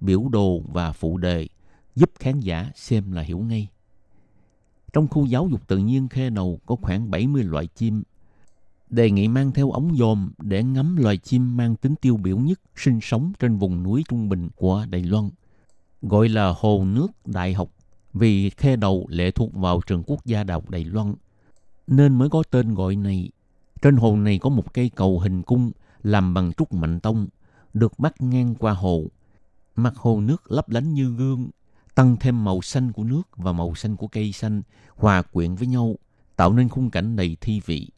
biểu đồ và phụ đề giúp khán giả xem là hiểu ngay. Trong khu giáo dục tự nhiên khe đầu có khoảng 70 loại chim đề nghị mang theo ống dòm để ngắm loài chim mang tính tiêu biểu nhất sinh sống trên vùng núi trung bình của Đài Loan, gọi là hồ nước đại học vì khe đầu lệ thuộc vào trường quốc gia đại học Đài Loan, nên mới có tên gọi này. Trên hồ này có một cây cầu hình cung làm bằng trúc mạnh tông, được bắt ngang qua hồ. Mặt hồ nước lấp lánh như gương, tăng thêm màu xanh của nước và màu xanh của cây xanh hòa quyện với nhau, tạo nên khung cảnh đầy thi vị.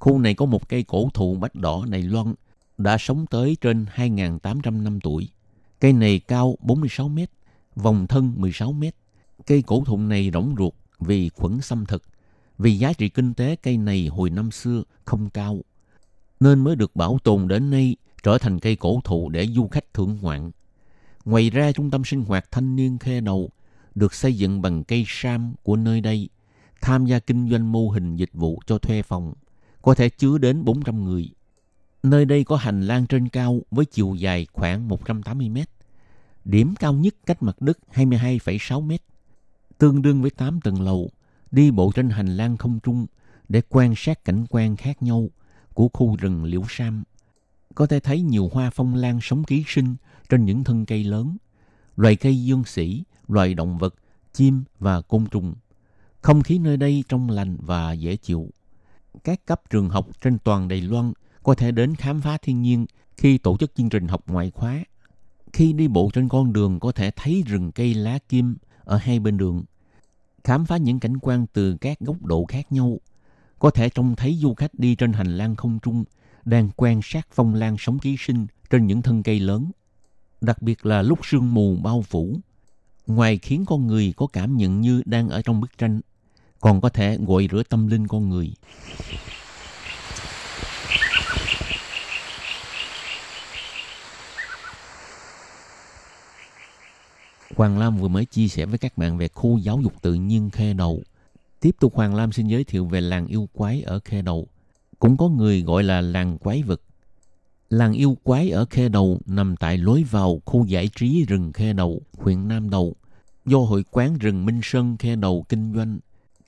Khu này có một cây cổ thụ bách đỏ này loan đã sống tới trên 2.800 năm tuổi. Cây này cao 46 mét, vòng thân 16 mét. Cây cổ thụ này rỗng ruột vì khuẩn xâm thực. Vì giá trị kinh tế cây này hồi năm xưa không cao, nên mới được bảo tồn đến nay trở thành cây cổ thụ để du khách thưởng ngoạn. Ngoài ra, trung tâm sinh hoạt thanh niên khe đầu được xây dựng bằng cây sam của nơi đây, tham gia kinh doanh mô hình dịch vụ cho thuê phòng có thể chứa đến 400 người. Nơi đây có hành lang trên cao với chiều dài khoảng 180 mét. Điểm cao nhất cách mặt đất 22,6 mét, tương đương với 8 tầng lầu, đi bộ trên hành lang không trung để quan sát cảnh quan khác nhau của khu rừng liễu sam. Có thể thấy nhiều hoa phong lan sống ký sinh trên những thân cây lớn, loài cây dương sĩ, loài động vật, chim và côn trùng. Không khí nơi đây trong lành và dễ chịu các cấp trường học trên toàn Đài Loan có thể đến khám phá thiên nhiên khi tổ chức chương trình học ngoại khóa. Khi đi bộ trên con đường có thể thấy rừng cây lá kim ở hai bên đường. Khám phá những cảnh quan từ các góc độ khác nhau. Có thể trông thấy du khách đi trên hành lang không trung đang quan sát phong lan sống ký sinh trên những thân cây lớn. Đặc biệt là lúc sương mù bao phủ. Ngoài khiến con người có cảm nhận như đang ở trong bức tranh, còn có thể gội rửa tâm linh con người. Hoàng Lam vừa mới chia sẻ với các bạn về khu giáo dục tự nhiên Khê Đầu. Tiếp tục Hoàng Lam xin giới thiệu về làng yêu quái ở Khê Đầu. Cũng có người gọi là làng quái vật. Làng yêu quái ở Khê Đầu nằm tại lối vào khu giải trí rừng Khê Đầu, huyện Nam Đầu, do Hội quán rừng Minh Sơn Khê Đầu kinh doanh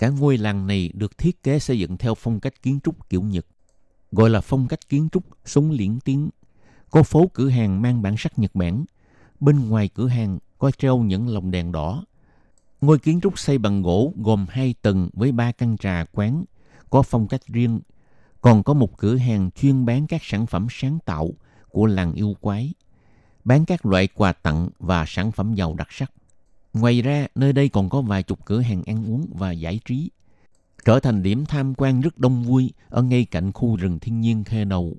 Cả ngôi làng này được thiết kế xây dựng theo phong cách kiến trúc kiểu Nhật, gọi là phong cách kiến trúc súng liễn tiếng Có phố cửa hàng mang bản sắc Nhật Bản. Bên ngoài cửa hàng có treo những lồng đèn đỏ. Ngôi kiến trúc xây bằng gỗ gồm hai tầng với ba căn trà quán, có phong cách riêng. Còn có một cửa hàng chuyên bán các sản phẩm sáng tạo của làng yêu quái, bán các loại quà tặng và sản phẩm giàu đặc sắc. Ngoài ra, nơi đây còn có vài chục cửa hàng ăn uống và giải trí, trở thành điểm tham quan rất đông vui ở ngay cạnh khu rừng thiên nhiên Khe Đầu.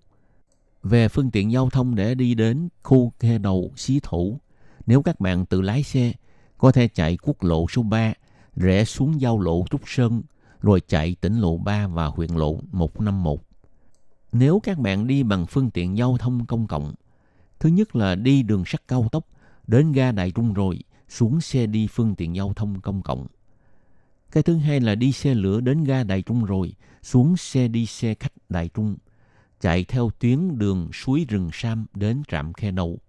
Về phương tiện giao thông để đi đến khu Khe Đầu, Xí Thủ, nếu các bạn tự lái xe, có thể chạy quốc lộ số 3, rẽ xuống giao lộ Trúc Sơn, rồi chạy tỉnh lộ 3 và huyện lộ 151. Nếu các bạn đi bằng phương tiện giao thông công cộng, thứ nhất là đi đường sắt cao tốc, đến ga Đại Trung rồi, xuống xe đi phương tiện giao thông công cộng. Cái thứ hai là đi xe lửa đến ga Đại Trung rồi, xuống xe đi xe khách Đại Trung, chạy theo tuyến đường suối rừng Sam đến trạm khe đầu.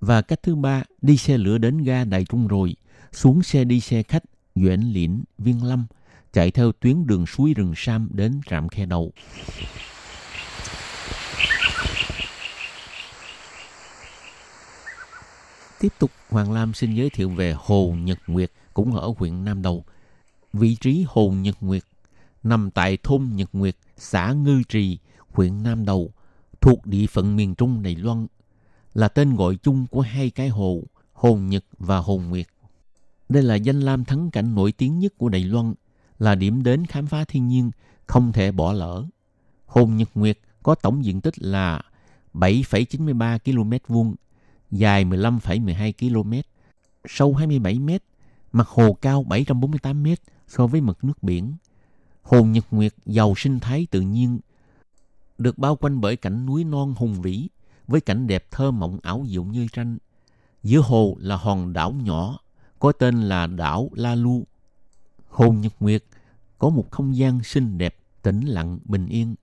Và cách thứ ba, đi xe lửa đến ga Đại Trung rồi, xuống xe đi xe khách Duệ Liễn, Viên Lâm, chạy theo tuyến đường suối rừng Sam đến trạm khe đầu. Tiếp tục, Hoàng Lam xin giới thiệu về Hồ Nhật Nguyệt, cũng ở huyện Nam Đầu. Vị trí Hồ Nhật Nguyệt nằm tại thôn Nhật Nguyệt, xã Ngư Trì, huyện Nam Đầu, thuộc địa phận miền Trung Đài Loan, là tên gọi chung của hai cái hồ, Hồ Nhật và Hồ Nguyệt. Đây là danh lam thắng cảnh nổi tiếng nhất của Đài Loan, là điểm đến khám phá thiên nhiên không thể bỏ lỡ. Hồ Nhật Nguyệt có tổng diện tích là 7,93 km vuông, dài 15,12 km, sâu 27 m, mặt hồ cao 748 m so với mực nước biển. Hồ Nhật Nguyệt giàu sinh thái tự nhiên, được bao quanh bởi cảnh núi non hùng vĩ với cảnh đẹp thơ mộng ảo diệu như tranh. Giữa hồ là hòn đảo nhỏ có tên là đảo La Lu. Hồ Nhật Nguyệt có một không gian xinh đẹp, tĩnh lặng, bình yên.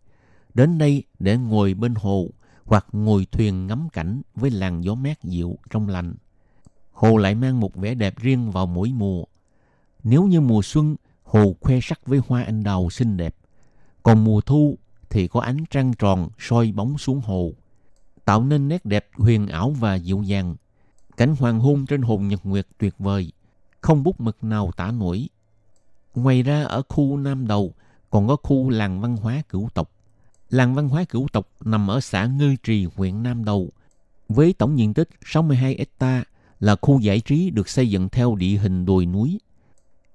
Đến đây để ngồi bên hồ hoặc ngồi thuyền ngắm cảnh với làn gió mát dịu trong lành. Hồ lại mang một vẻ đẹp riêng vào mỗi mùa. Nếu như mùa xuân, hồ khoe sắc với hoa anh đào xinh đẹp. Còn mùa thu thì có ánh trăng tròn soi bóng xuống hồ, tạo nên nét đẹp huyền ảo và dịu dàng. Cảnh hoàng hôn trên hồ nhật nguyệt tuyệt vời, không bút mực nào tả nổi. Ngoài ra ở khu Nam Đầu còn có khu làng văn hóa cửu tộc. Làng văn hóa cửu tộc nằm ở xã Ngư Trì, huyện Nam Đầu, với tổng diện tích 62 hecta là khu giải trí được xây dựng theo địa hình đồi núi.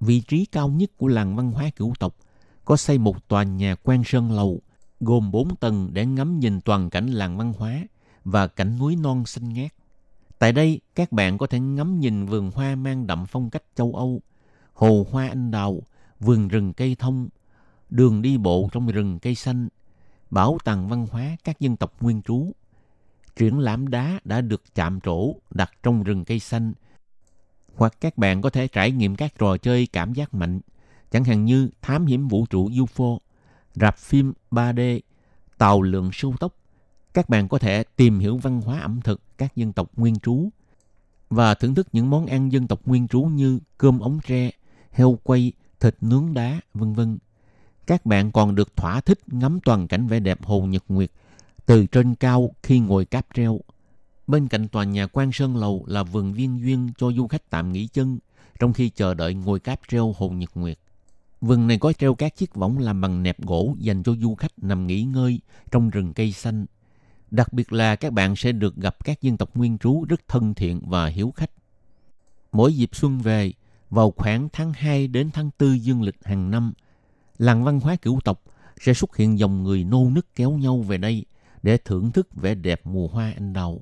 Vị trí cao nhất của làng văn hóa cửu tộc có xây một tòa nhà quan sơn lầu gồm 4 tầng để ngắm nhìn toàn cảnh làng văn hóa và cảnh núi non xanh ngát. Tại đây, các bạn có thể ngắm nhìn vườn hoa mang đậm phong cách châu Âu, hồ hoa anh đào, vườn rừng cây thông, đường đi bộ trong rừng cây xanh, bảo tàng văn hóa các dân tộc nguyên trú. Triển lãm đá đã được chạm trổ đặt trong rừng cây xanh. Hoặc các bạn có thể trải nghiệm các trò chơi cảm giác mạnh, chẳng hạn như thám hiểm vũ trụ UFO, rạp phim 3D, tàu lượng siêu tốc. Các bạn có thể tìm hiểu văn hóa ẩm thực các dân tộc nguyên trú và thưởng thức những món ăn dân tộc nguyên trú như cơm ống tre, heo quay, thịt nướng đá, vân vân. Các bạn còn được thỏa thích ngắm toàn cảnh vẻ đẹp hồ Nhật Nguyệt từ trên cao khi ngồi cáp treo. Bên cạnh tòa nhà quan Sơn Lầu là vườn viên duyên cho du khách tạm nghỉ chân trong khi chờ đợi ngồi cáp treo hồ Nhật Nguyệt. Vườn này có treo các chiếc võng làm bằng nẹp gỗ dành cho du khách nằm nghỉ ngơi trong rừng cây xanh. Đặc biệt là các bạn sẽ được gặp các dân tộc nguyên trú rất thân thiện và hiếu khách. Mỗi dịp xuân về, vào khoảng tháng 2 đến tháng 4 dương lịch hàng năm, làng văn hóa cửu tộc sẽ xuất hiện dòng người nô nức kéo nhau về đây để thưởng thức vẻ đẹp mùa hoa anh đào.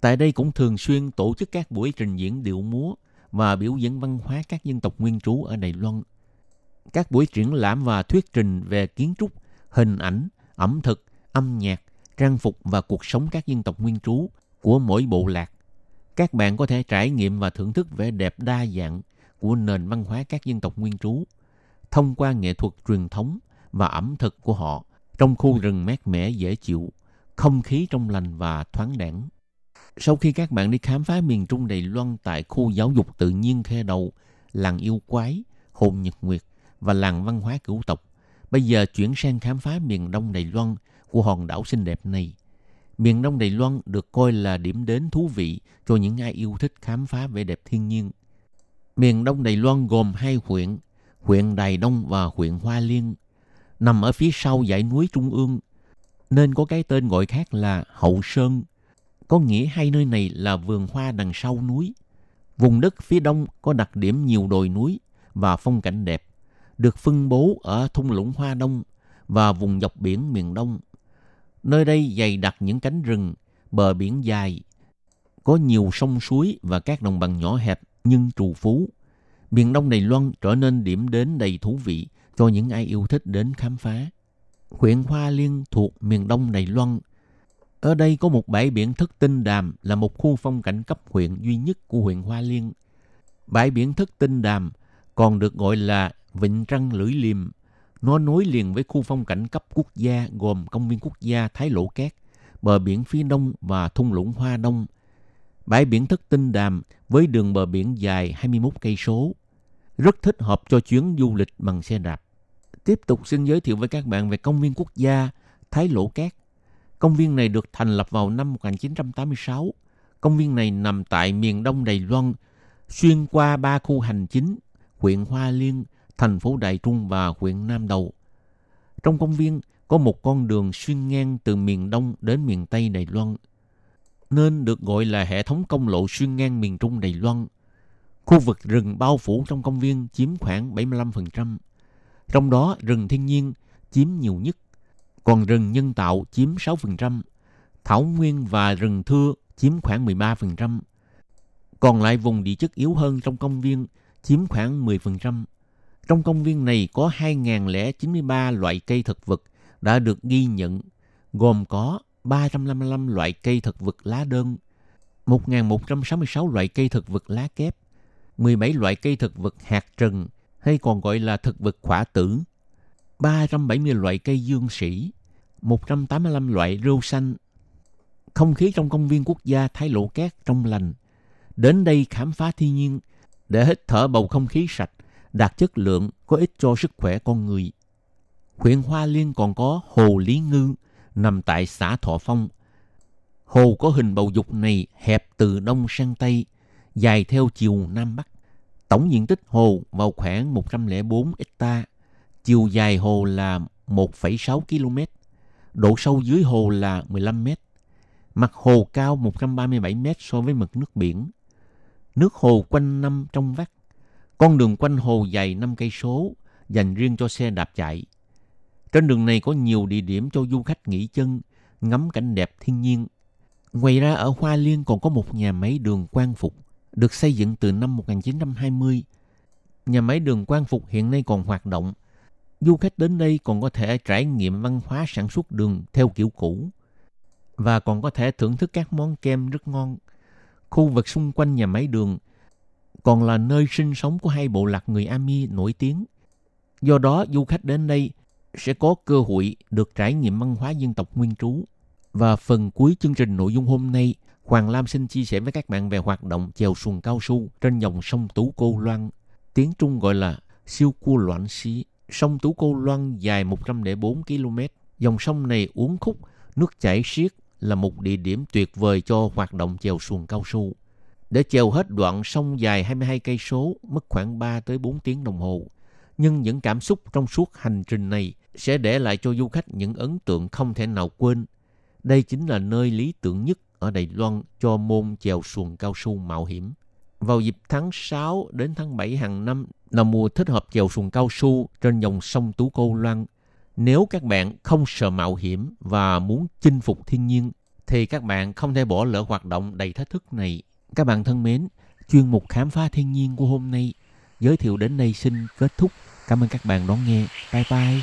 Tại đây cũng thường xuyên tổ chức các buổi trình diễn điệu múa và biểu diễn văn hóa các dân tộc nguyên trú ở Đài Loan. Các buổi triển lãm và thuyết trình về kiến trúc, hình ảnh, ẩm thực, âm nhạc, trang phục và cuộc sống các dân tộc nguyên trú của mỗi bộ lạc. Các bạn có thể trải nghiệm và thưởng thức vẻ đẹp đa dạng của nền văn hóa các dân tộc nguyên trú thông qua nghệ thuật truyền thống và ẩm thực của họ trong khu rừng mát mẻ dễ chịu, không khí trong lành và thoáng đẳng. Sau khi các bạn đi khám phá miền Trung Đài Loan tại khu giáo dục tự nhiên khe đầu, làng yêu quái, hồn nhật nguyệt và làng văn hóa cửu tộc, bây giờ chuyển sang khám phá miền Đông Đài Loan của hòn đảo xinh đẹp này. Miền Đông Đài Loan được coi là điểm đến thú vị cho những ai yêu thích khám phá vẻ đẹp thiên nhiên. Miền Đông Đài Loan gồm hai huyện, huyện Đài Đông và huyện Hoa Liên, nằm ở phía sau dãy núi Trung ương, nên có cái tên gọi khác là Hậu Sơn, có nghĩa hai nơi này là vườn hoa đằng sau núi. Vùng đất phía đông có đặc điểm nhiều đồi núi và phong cảnh đẹp, được phân bố ở thung lũng Hoa Đông và vùng dọc biển miền Đông. Nơi đây dày đặc những cánh rừng, bờ biển dài, có nhiều sông suối và các đồng bằng nhỏ hẹp nhưng trù phú. Miền Đông Đài Loan trở nên điểm đến đầy thú vị cho những ai yêu thích đến khám phá. Huyện Hoa Liên thuộc miền Đông Đài Loan. Ở đây có một bãi biển Thất Tinh Đàm là một khu phong cảnh cấp huyện duy nhất của huyện Hoa Liên. Bãi biển Thất Tinh Đàm còn được gọi là Vịnh Trăng Lưỡi Liềm. Nó nối liền với khu phong cảnh cấp quốc gia gồm Công viên Quốc gia Thái Lộ Cát, bờ biển phía đông và thung lũng Hoa Đông. Bãi biển Thất Tinh Đàm với đường bờ biển dài 21 cây số, rất thích hợp cho chuyến du lịch bằng xe đạp. Tiếp tục xin giới thiệu với các bạn về công viên quốc gia Thái Lỗ Cát. Công viên này được thành lập vào năm 1986. Công viên này nằm tại miền đông Đài Loan, xuyên qua ba khu hành chính, huyện Hoa Liên, thành phố Đại Trung và huyện Nam Đầu. Trong công viên có một con đường xuyên ngang từ miền đông đến miền tây Đài Loan, nên được gọi là hệ thống công lộ xuyên ngang miền Trung Đài Loan. Khu vực rừng bao phủ trong công viên chiếm khoảng 75%. Trong đó rừng thiên nhiên chiếm nhiều nhất, còn rừng nhân tạo chiếm 6%, thảo nguyên và rừng thưa chiếm khoảng 13%. Còn lại vùng địa chất yếu hơn trong công viên chiếm khoảng 10%. Trong công viên này có 2.093 loại cây thực vật đã được ghi nhận, gồm có 355 loại cây thực vật lá đơn, 1.166 loại cây thực vật lá kép, 17 loại cây thực vật hạt trần hay còn gọi là thực vật khỏa tử, 370 loại cây dương sĩ, 185 loại rêu xanh. Không khí trong công viên quốc gia Thái Lộ Cát trong lành. Đến đây khám phá thiên nhiên để hít thở bầu không khí sạch, đạt chất lượng, có ích cho sức khỏe con người. Huyện Hoa Liên còn có Hồ Lý Ngư, nằm tại xã Thọ Phong. Hồ có hình bầu dục này hẹp từ đông sang tây, dài theo chiều nam bắc. Tổng diện tích hồ vào khoảng 104 hecta. Chiều dài hồ là 1,6 km. Độ sâu dưới hồ là 15 m. Mặt hồ cao 137 m so với mực nước biển. Nước hồ quanh năm trong vắt. Con đường quanh hồ dài 5 cây số, dành riêng cho xe đạp chạy. Trên đường này có nhiều địa điểm cho du khách nghỉ chân, ngắm cảnh đẹp thiên nhiên. Ngoài ra ở Hoa Liên còn có một nhà máy đường quan phục được xây dựng từ năm 1920. Nhà máy đường Quang Phục hiện nay còn hoạt động. Du khách đến đây còn có thể trải nghiệm văn hóa sản xuất đường theo kiểu cũ và còn có thể thưởng thức các món kem rất ngon. Khu vực xung quanh nhà máy đường còn là nơi sinh sống của hai bộ lạc người Ami nổi tiếng. Do đó, du khách đến đây sẽ có cơ hội được trải nghiệm văn hóa dân tộc nguyên trú. Và phần cuối chương trình nội dung hôm nay – Hoàng Lam xin chia sẻ với các bạn về hoạt động chèo xuồng cao su trên dòng sông Tú Cô Loan. Tiếng Trung gọi là siêu cua loạn xí. Sông Tú Cô Loan dài 104 km. Dòng sông này uốn khúc, nước chảy xiết là một địa điểm tuyệt vời cho hoạt động chèo xuồng cao su. Để chèo hết đoạn sông dài 22 cây số mất khoảng 3 tới 4 tiếng đồng hồ. Nhưng những cảm xúc trong suốt hành trình này sẽ để lại cho du khách những ấn tượng không thể nào quên. Đây chính là nơi lý tưởng nhất ở Đài Loan cho môn chèo xuồng cao su mạo hiểm. Vào dịp tháng 6 đến tháng 7 hàng năm là mùa thích hợp chèo xuồng cao su trên dòng sông Tú Cô Loan. Nếu các bạn không sợ mạo hiểm và muốn chinh phục thiên nhiên, thì các bạn không thể bỏ lỡ hoạt động đầy thách thức này. Các bạn thân mến, chuyên mục khám phá thiên nhiên của hôm nay giới thiệu đến đây xin kết thúc. Cảm ơn các bạn đón nghe. Bye bye.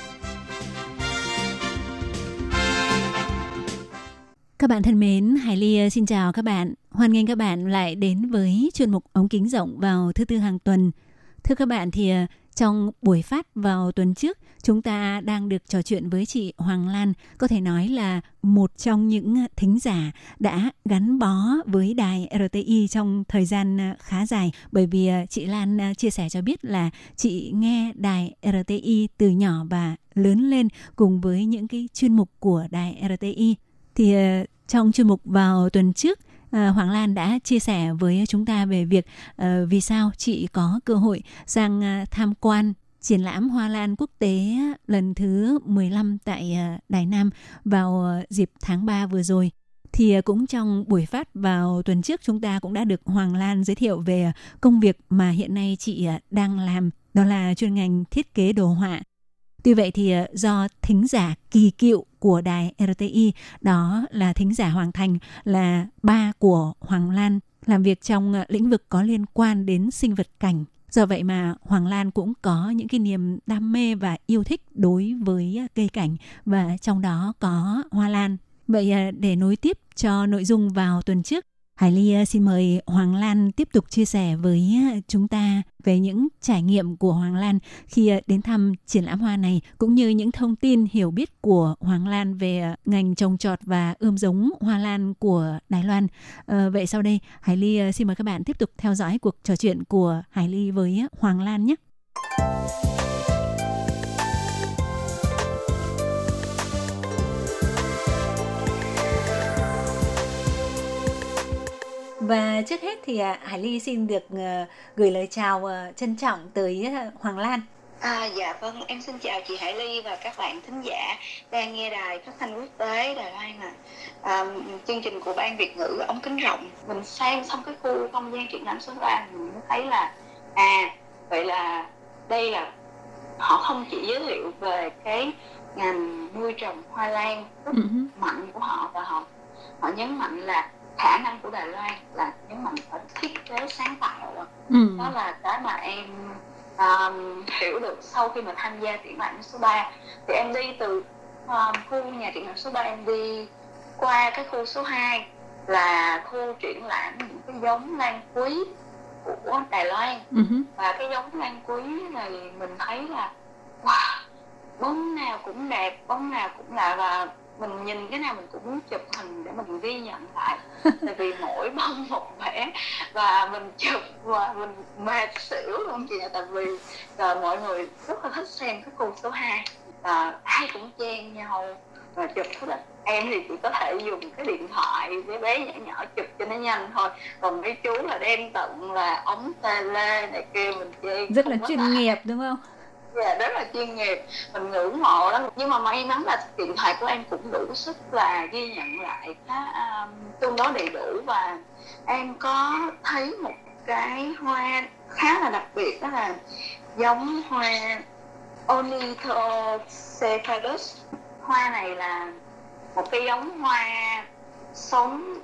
Bạn thân mến, Hải Ly ờ, xin chào các bạn. Hoan nghênh các bạn lại đến với chuyên mục ống kính rộng vào thứ tư hàng tuần. Thưa các bạn thì ờ, trong buổi phát vào tuần trước, chúng ta đang được trò chuyện với chị Hoàng Lan, có thể nói là một trong những thính giả đã gắn bó với đài RTI trong thời gian ờ, khá dài bởi vì chị Lan chia sẻ cho biết là chị nghe đài RTI từ nhỏ và lớn lên cùng với những cái chuyên mục của đài RTI. Thì trong chuyên mục vào tuần trước À, Hoàng Lan đã chia sẻ với chúng ta về việc uh, vì sao chị có cơ hội sang uh, tham quan triển lãm Hoa Lan quốc tế lần thứ 15 tại uh, Đài Nam vào uh, dịp tháng 3 vừa rồi. Thì cũng trong buổi phát vào tuần trước chúng ta cũng đã được Hoàng Lan giới thiệu về công việc mà hiện nay chị đang làm, đó là chuyên ngành thiết kế đồ họa. Tuy vậy thì ờ, do thính giả kỳ cựu của đài RTI đó là thính giả Hoàng Thành, là ba của Hoàng Lan, làm việc trong ờ, lĩnh vực có liên quan đến sinh vật cảnh. Do vậy mà Hoàng Lan cũng có những cái niềm đam mê và yêu thích đối với ờ, cây cảnh và trong đó có hoa lan. Vậy để nối tiếp cho nội dung vào tuần trước Hải Ly ờ, xin mời Hoàng Lan tiếp tục chia sẻ với ờ, chúng ta về những trải nghiệm của Hoàng Lan khi ờ, đến thăm triển lãm hoa này cũng như những thông tin hiểu biết của Hoàng Lan về ngành trồng trọt và ươm giống hoa lan của Đài Loan. À, vậy sau đây Hải Ly xin mời các bạn tiếp tục theo dõi cuộc trò chuyện của Hải Ly với Hoàng Lan nhé. Và trước hết thì à, Hải Ly xin được uh, gửi lời chào uh, trân trọng tới uh, Hoàng Lan. À, dạ vâng, em xin chào chị Hải Ly và các bạn thính giả đang nghe đài phát thanh quốc tế Đài Loan à. à chương trình của ban Việt ngữ ống kính rộng mình xem xong cái khu không gian triển lãm số 3 mình mới thấy là à vậy là đây là họ không chỉ giới thiệu về cái ngành nuôi trồng hoa lan rất uh-huh. mạnh của họ và họ họ nhấn mạnh là khả năng của Đài Loan là nhấn mạnh ở thiết kế sáng tạo ừ. đó là cái mà em um, hiểu được sau khi mà tham gia triển lãm số 3 thì em đi từ um, khu nhà triển lãm số 3 em đi qua cái khu số 2 là khu triển lãm những cái giống lan quý của Đài Loan uh-huh. và cái giống lan quý này mình thấy là wow nào cũng đẹp bông nào cũng lạ và mình nhìn cái nào mình cũng muốn chụp hình để mình ghi nhận lại. [LAUGHS] Tại vì mỗi bông một vẻ và mình chụp và mình mệt xỉu luôn chị tại vì à, mọi người rất là thích xem cái khu số 2 à, ai cũng chen nhau và chụp rất là em thì chỉ có thể dùng cái điện thoại bé bé nhỏ nhỏ chụp cho nó nhanh thôi. Còn mấy chú là đem tận là ống tele này kia mình chơi rất là chuyên nghiệp đúng không dạ rất là chuyên nghiệp. Mình ngưỡng mộ lắm nhưng mà may mắn là điện thoại của em cũng đủ sức là ghi nhận lại khá um, tương đối đầy đủ. Và em có thấy một cái hoa khá là đặc biệt đó là giống hoa Ornithocephalus. Hoa này là một cái giống hoa sống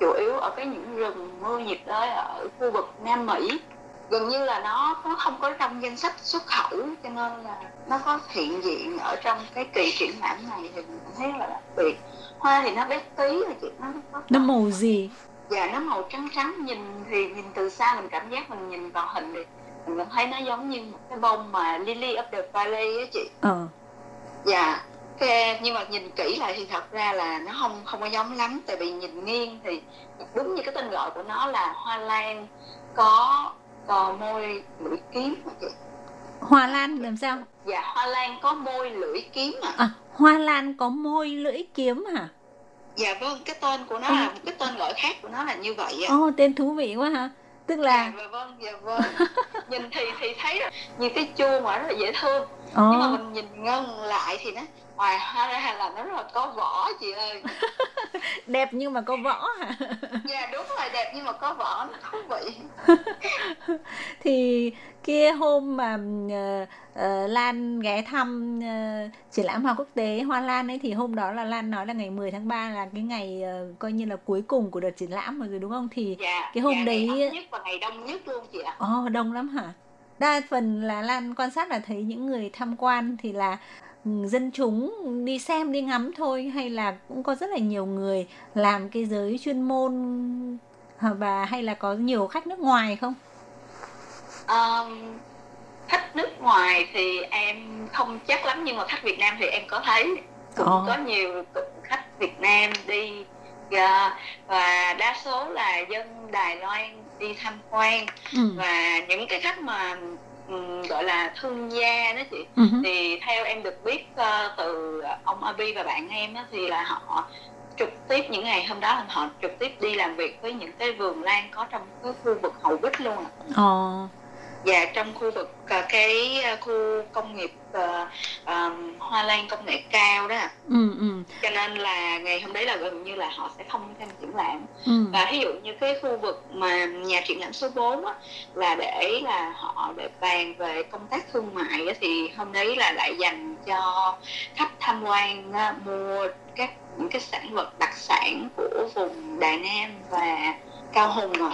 chủ yếu ở cái những rừng mưa nhiệt đới ở khu vực Nam Mỹ gần như là nó nó không có trong danh sách xuất khẩu cho nên là nó có hiện diện ở trong cái kỳ triển lãm này thì mình thấy là đặc biệt. Hoa thì nó bé tí là chị nó nó, nó màu gì? Dạ nó màu trắng trắng nhìn thì nhìn từ xa mình cảm giác mình nhìn vào hình thì mình cảm thấy nó giống như một cái bông mà lily of the valley á chị. Ờ. Dạ cái, nhưng mà nhìn kỹ lại thì thật ra là nó không không có giống lắm tại vì nhìn nghiêng thì đúng như cái tên gọi của nó là hoa lan có có môi lưỡi kiếm chị? Hoa lan làm sao? Dạ hoa lan có môi lưỡi kiếm à, à hoa lan có môi lưỡi kiếm hả? Dạ vâng cái tên của nó à. là cái tên gọi khác của nó là như vậy ạ. Ồ oh, tên thú vị quá hả tức là dạ vâng dạ vâng. Nhìn thì thì thấy như cái chuông mà rất là dễ thương. Oh. nhưng mà mình nhìn ngân lại thì nó ngoài hoa ra là nó rất là có vỏ chị ơi [LAUGHS] đẹp nhưng mà có võ hả dạ đúng rồi đẹp nhưng mà có vỏ nó thú vị [LAUGHS] thì kia hôm mà uh, uh, Lan ghé thăm uh, triển lãm hoa quốc tế Hoa Lan ấy thì hôm đó là Lan nói là ngày 10 tháng 3 là cái ngày uh, coi như là cuối cùng của đợt triển lãm rồi đúng không? Thì dạ, cái hôm dạ, đấy ngày nhất và ngày đông nhất luôn chị ạ. Ồ oh, đông lắm hả? Đa phần là Lan quan sát là thấy những người tham quan thì là dân chúng đi xem đi ngắm thôi hay là cũng có rất là nhiều người làm cái giới chuyên môn và hay là có nhiều khách nước ngoài không? Um, khách nước ngoài thì em không chắc lắm nhưng mà khách Việt Nam thì em có thấy cũng oh. có nhiều khách Việt Nam đi và, và đa số là dân Đài Loan đi tham quan ừ. và những cái khách mà um, gọi là thương gia đó chị uh-huh. thì theo em được biết uh, từ ông Abi và bạn em đó, thì là họ trực tiếp những ngày hôm đó là họ trực tiếp đi làm việc với những cái vườn lan có trong cái khu vực hậu bích luôn ạ. À. Oh và trong khu vực uh, cái uh, khu công nghiệp um, hoa lan công nghệ cao đó ừ, ừ. cho nên là ngày hôm đấy là gần như là họ sẽ không thêm triển lãm ừ. và ví dụ như cái khu vực mà nhà triển lãm số 4 á, là để là họ để bàn về công tác thương mại á, thì hôm đấy là lại dành cho khách tham quan uh, mua các những cái sản vật đặc sản của vùng Đà Nam và Cao Hùng rồi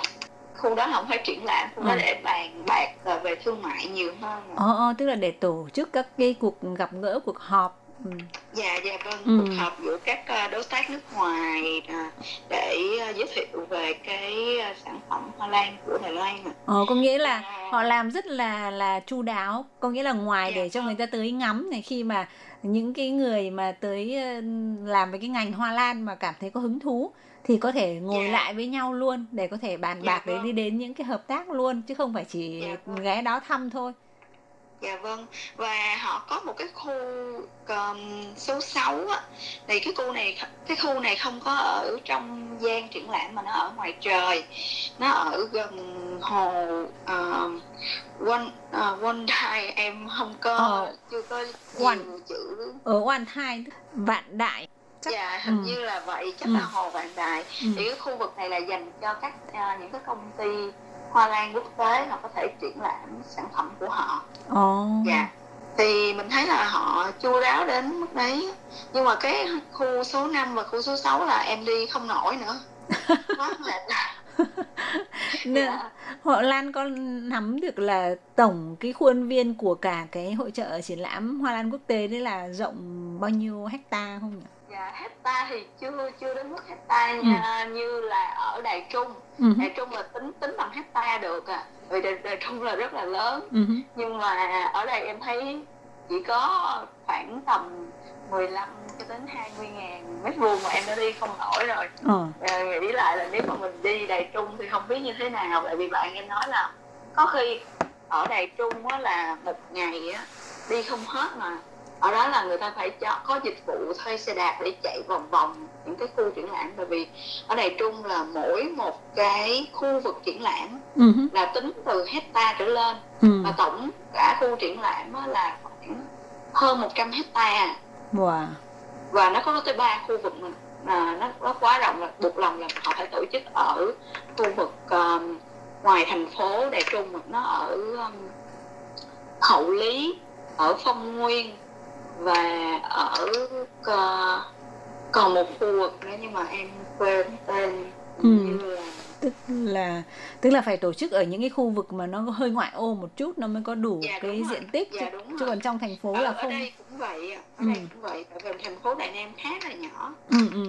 khu đó không phải triển lãm khu ừ. đó để bàn bạc về thương mại nhiều hơn ờ, ờ tức là để tổ chức các cái cuộc gặp gỡ cuộc họp Ừ. dạ dạ vâng ừ. cuộc họp giữa các ờ, đối tác nước ngoài à, để ờ, giới thiệu về cái ờ, sản phẩm hoa lan của Đài Loan ờ có nghĩa là à. họ làm rất là là chu đáo có nghĩa là ngoài dạ, để cho vâng. người ta tới ngắm này khi mà những cái người mà tới làm với cái ngành hoa lan mà cảm thấy có hứng thú thì có thể ngồi yeah. Dạ. lại với nhau luôn để có thể bàn yeah, dạ bạc để vâng. đi đến những cái hợp tác luôn chứ không phải chỉ yeah, vâng. ghé đó thăm thôi dạ vâng. Và họ có một cái khu um, số 6 á. Thì cái khu này cái khu này không có ở trong gian triển lãm mà nó ở ngoài trời. Nó ở gần hồ uh, one uh, one thai em không có ờ, chưa có one. chữ. Ở one thai vạn đại. Chắc dạ hình ừ. như là vậy. Chắc ừ. là hồ vạn đại. Ừ. thì cái khu vực này là dành cho các uh, những cái công ty hoa lan quốc tế họ có thể triển lãm sản phẩm của họ oh. dạ thì mình thấy là họ chu đáo đến mức đấy nhưng mà cái khu số 5 và khu số 6 là em đi không nổi nữa [LAUGHS] quá mệt Nên, dạ. họ Lan có nắm được là tổng cái khuôn viên của cả cái hội trợ triển lãm Hoa Lan quốc tế đấy là rộng bao nhiêu hecta không nhỉ? Dạ hecta thì chưa chưa đến mức hecta ừ. nha, như là ở đài trung. Uh đài trung là tính tính bằng hecta được à. Vì đài, đài trung là rất là lớn. Uh nhưng mà ở đây em thấy chỉ có khoảng tầm 15 cho đến 20 ngàn mét vuông mà em đã đi không nổi rồi. Ờ. à, nghĩ lại là nếu mà mình đi đài trung thì không biết như thế nào. Tại vì bạn em nói là có khi ở đài trung á là một ngày á đi không hết mà ở đó là người ta phải cho có dịch vụ thuê xe đạp để chạy vòng vòng những cái khu triển lãm bởi vì ở Đài Trung là mỗi một cái khu vực triển lãm uh-huh. là tính từ hecta trở lên uh-huh. và tổng cả khu triển lãm là khoảng hơn 100 hecta wow. và nó có tới ba khu vực mà à, nó nó quá rộng là buộc lòng là họ phải tổ chức ở khu vực um, ngoài thành phố Đài Trung nó ở um, Hậu Lý ở Phong Nguyên và ở uh, còn một khu vực nữa nhưng mà em quên tên ừ. như là tức là tức là phải tổ chức ở những cái khu vực mà nó hơi ngoại ô một chút nó mới có đủ dạ, cái rồi. diện tích dạ, chứ, chứ còn trong thành phố ở, là không ở đây cũng vậy ở ừ. đây cũng vậy tại vì thành phố Đài Nam khá là nhỏ ừ, ừ.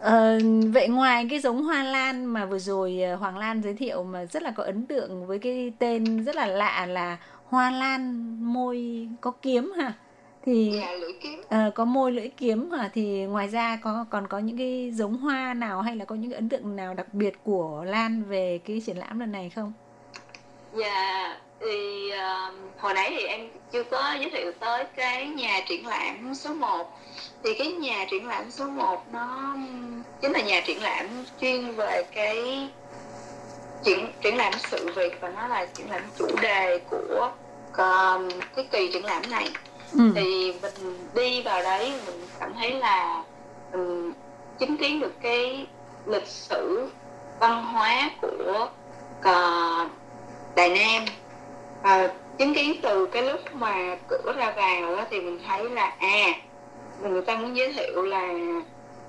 Ờ, vậy ngoài cái giống hoa lan mà vừa rồi ờ, Hoàng Lan giới thiệu mà rất là có ấn tượng với cái tên rất là lạ là hoa lan môi có kiếm ha thì. Uh, có môi lưỡi kiếm hả thì ngoài ra có còn có những cái giống hoa nào hay là có những ấn tượng nào đặc biệt của Lan về cái triển lãm lần này không? Dạ thì uh, hồi nãy thì em chưa có giới thiệu tới cái nhà triển lãm số 1 thì cái nhà triển lãm số 1 nó chính là nhà triển lãm chuyên về cái triển triển lãm sự việc và nó là triển lãm chủ đề của uh, cái kỳ triển lãm này ừ. thì mình đi vào đấy mình cảm thấy là mình chứng kiến được cái lịch sử văn hóa của uh, Đài Nam và chứng kiến từ cái lúc mà cửa ra vào đó, thì mình thấy là à người ta muốn giới thiệu là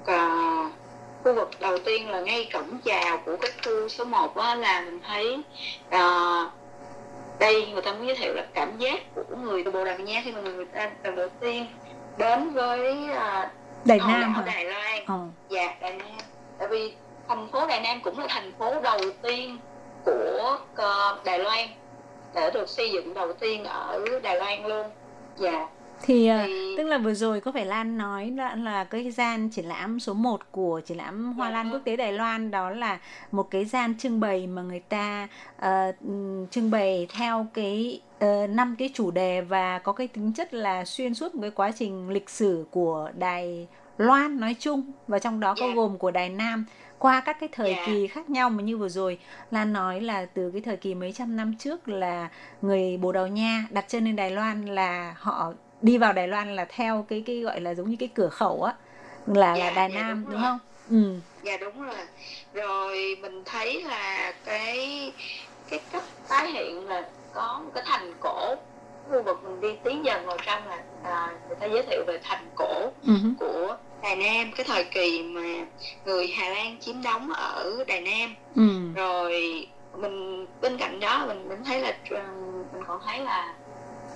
uh, khu vực đầu tiên là ngay cổng chào của cái khu số 1 đó là mình thấy uh, đây người ta muốn giới thiệu là cảm giác của người Bồ Đào Nha khi mà người ta lần đầu tiên đến với uh, Đài Nam ở Đài Loan. Ờ. dạ Đài Nam. Tại vì thành phố Đài Nam cũng là thành phố đầu tiên của uh, Đài Loan để được xây dựng đầu tiên ở Đài Loan luôn. Dạ thì, thì tức là vừa rồi có phải Lan nói là, là cái gian triển lãm số 1 của triển lãm Hoa Lan dạ. Quốc tế Đài Loan đó là một cái gian trưng bày mà người ta uh, trưng bày theo cái năm uh, cái chủ đề và có cái tính chất là xuyên suốt một cái quá trình lịch sử của Đài Loan nói chung và trong đó có yeah. Dạ. gồm của Đài Nam qua các cái thời yeah. Dạ. kỳ khác nhau mà như vừa rồi Lan nói là từ cái thời kỳ mấy trăm năm trước là người Bồ Đào Nha đặt chân lên Đài Loan là họ đi vào Đài Loan là theo cái cái gọi là giống như cái cửa khẩu á là dạ, là Đài dạ, Nam đúng, đúng không? Ừ. Dạ đúng rồi. Rồi mình thấy là cái cái cách tái hiện là có một cái thành cổ khu vực mình đi tiến dần vào trong là à, người ta giới thiệu về thành cổ uh-huh. của Đài Nam cái thời kỳ mà người Hà Lan chiếm đóng ở Đài Nam uh-huh. rồi mình bên cạnh đó mình mình thấy là mình còn thấy là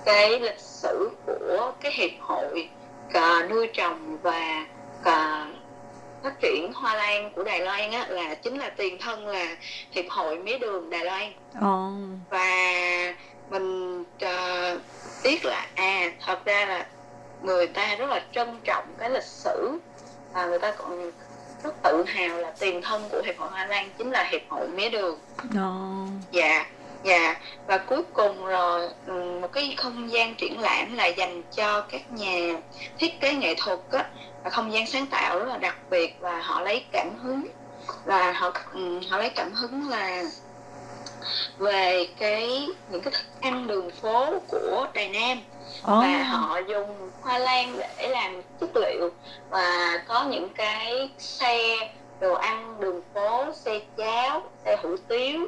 cái lịch sử của cái hiệp hội uh, nuôi trồng và uh, phát triển hoa lan của Đài Loan á, là chính là tiền thân là hiệp hội mía đường Đài Loan oh. và mình uh, là à thật ra là người ta rất là trân trọng cái lịch sử và người ta còn rất tự hào là tiền thân của hiệp hội hoa lan chính là hiệp hội mía đường oh. dạ dạ. Và cuối cùng rồi một cái không gian triển lãm là dành cho các nhà thiết kế nghệ thuật á. Và không gian sáng tạo rất là đặc biệt và họ lấy cảm hứng và họ họ lấy cảm hứng là về cái những cái thức ăn đường phố của Đài Nam. Oh. và họ dùng hoa lan để làm chất liệu và có những cái xe đồ ăn đường phố xe cháo xe hủ tiếu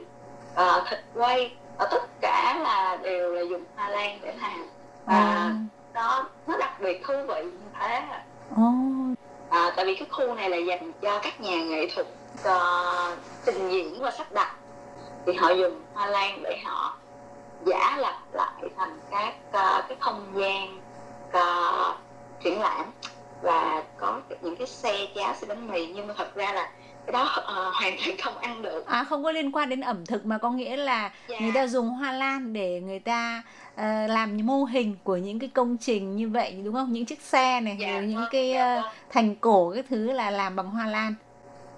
uh, thịt quay ở tất cả là đều là dùng hoa lan để làm. Và à. nó nó đặc biệt thú vị như thế. À, tại vì cái khu này là dành cho các nhà nghệ thuật uh, trình diễn và sắp đặt. Thì họ dùng hoa lan để họ giả lập lại thành các uh, cái không gian uh, triển lãm. Và có những cái xe cháo xe bánh mì nhưng mà thật ra là đó uh, hoàn toàn không ăn được à không có liên quan đến ẩm thực mà có nghĩa là. Dạ. người ta dùng hoa lan để người ta uh, làm mô hình của những cái công trình như vậy đúng không những chiếc xe này dạ, những vâng, cái dạ uh, vâng. thành cổ cái thứ là làm bằng hoa lan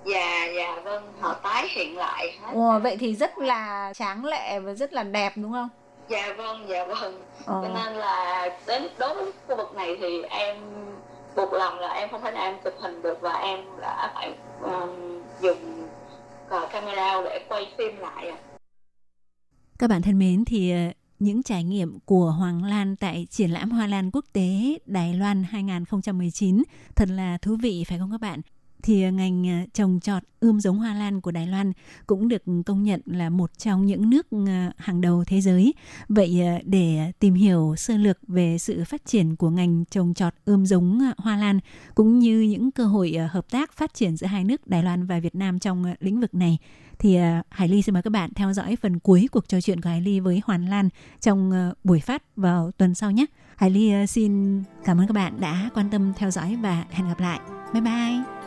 dạ dạ vâng họ tái hiện lại hết Ồ, vậy thì rất là tráng lệ và rất là đẹp đúng không dạ vâng dạ vâng ờ. cho nên là đến đối với khu vực này thì em buộc lòng là em không thể nào em chụp hình được và em đã phải um, dùng uh, camera để quay phim lại à. Các bạn thân mến thì ờ, những trải nghiệm của Hoàng Lan tại triển lãm Hoa Lan quốc tế Đài Loan 2019 thật là thú vị phải không các bạn? Thì à, ngành à, trồng trọt ươm giống hoa lan của Đài Loan cũng được công nhận là một trong những nước à, hàng đầu thế giới. Vậy để tìm hiểu sơ lược về sự phát triển của ngành trồng trọt ươm giống hoa lan cũng như những cơ hội hợp tác phát triển giữa hai nước Đài Loan và Việt Nam trong lĩnh vực này, thì Hải Ly xin mời các bạn theo dõi phần cuối cuộc trò chuyện của Hải Ly với Hoàn Lan trong buổi phát vào tuần sau nhé. Hải Ly xin cảm ơn các bạn đã quan tâm theo dõi và hẹn gặp lại. Bye bye.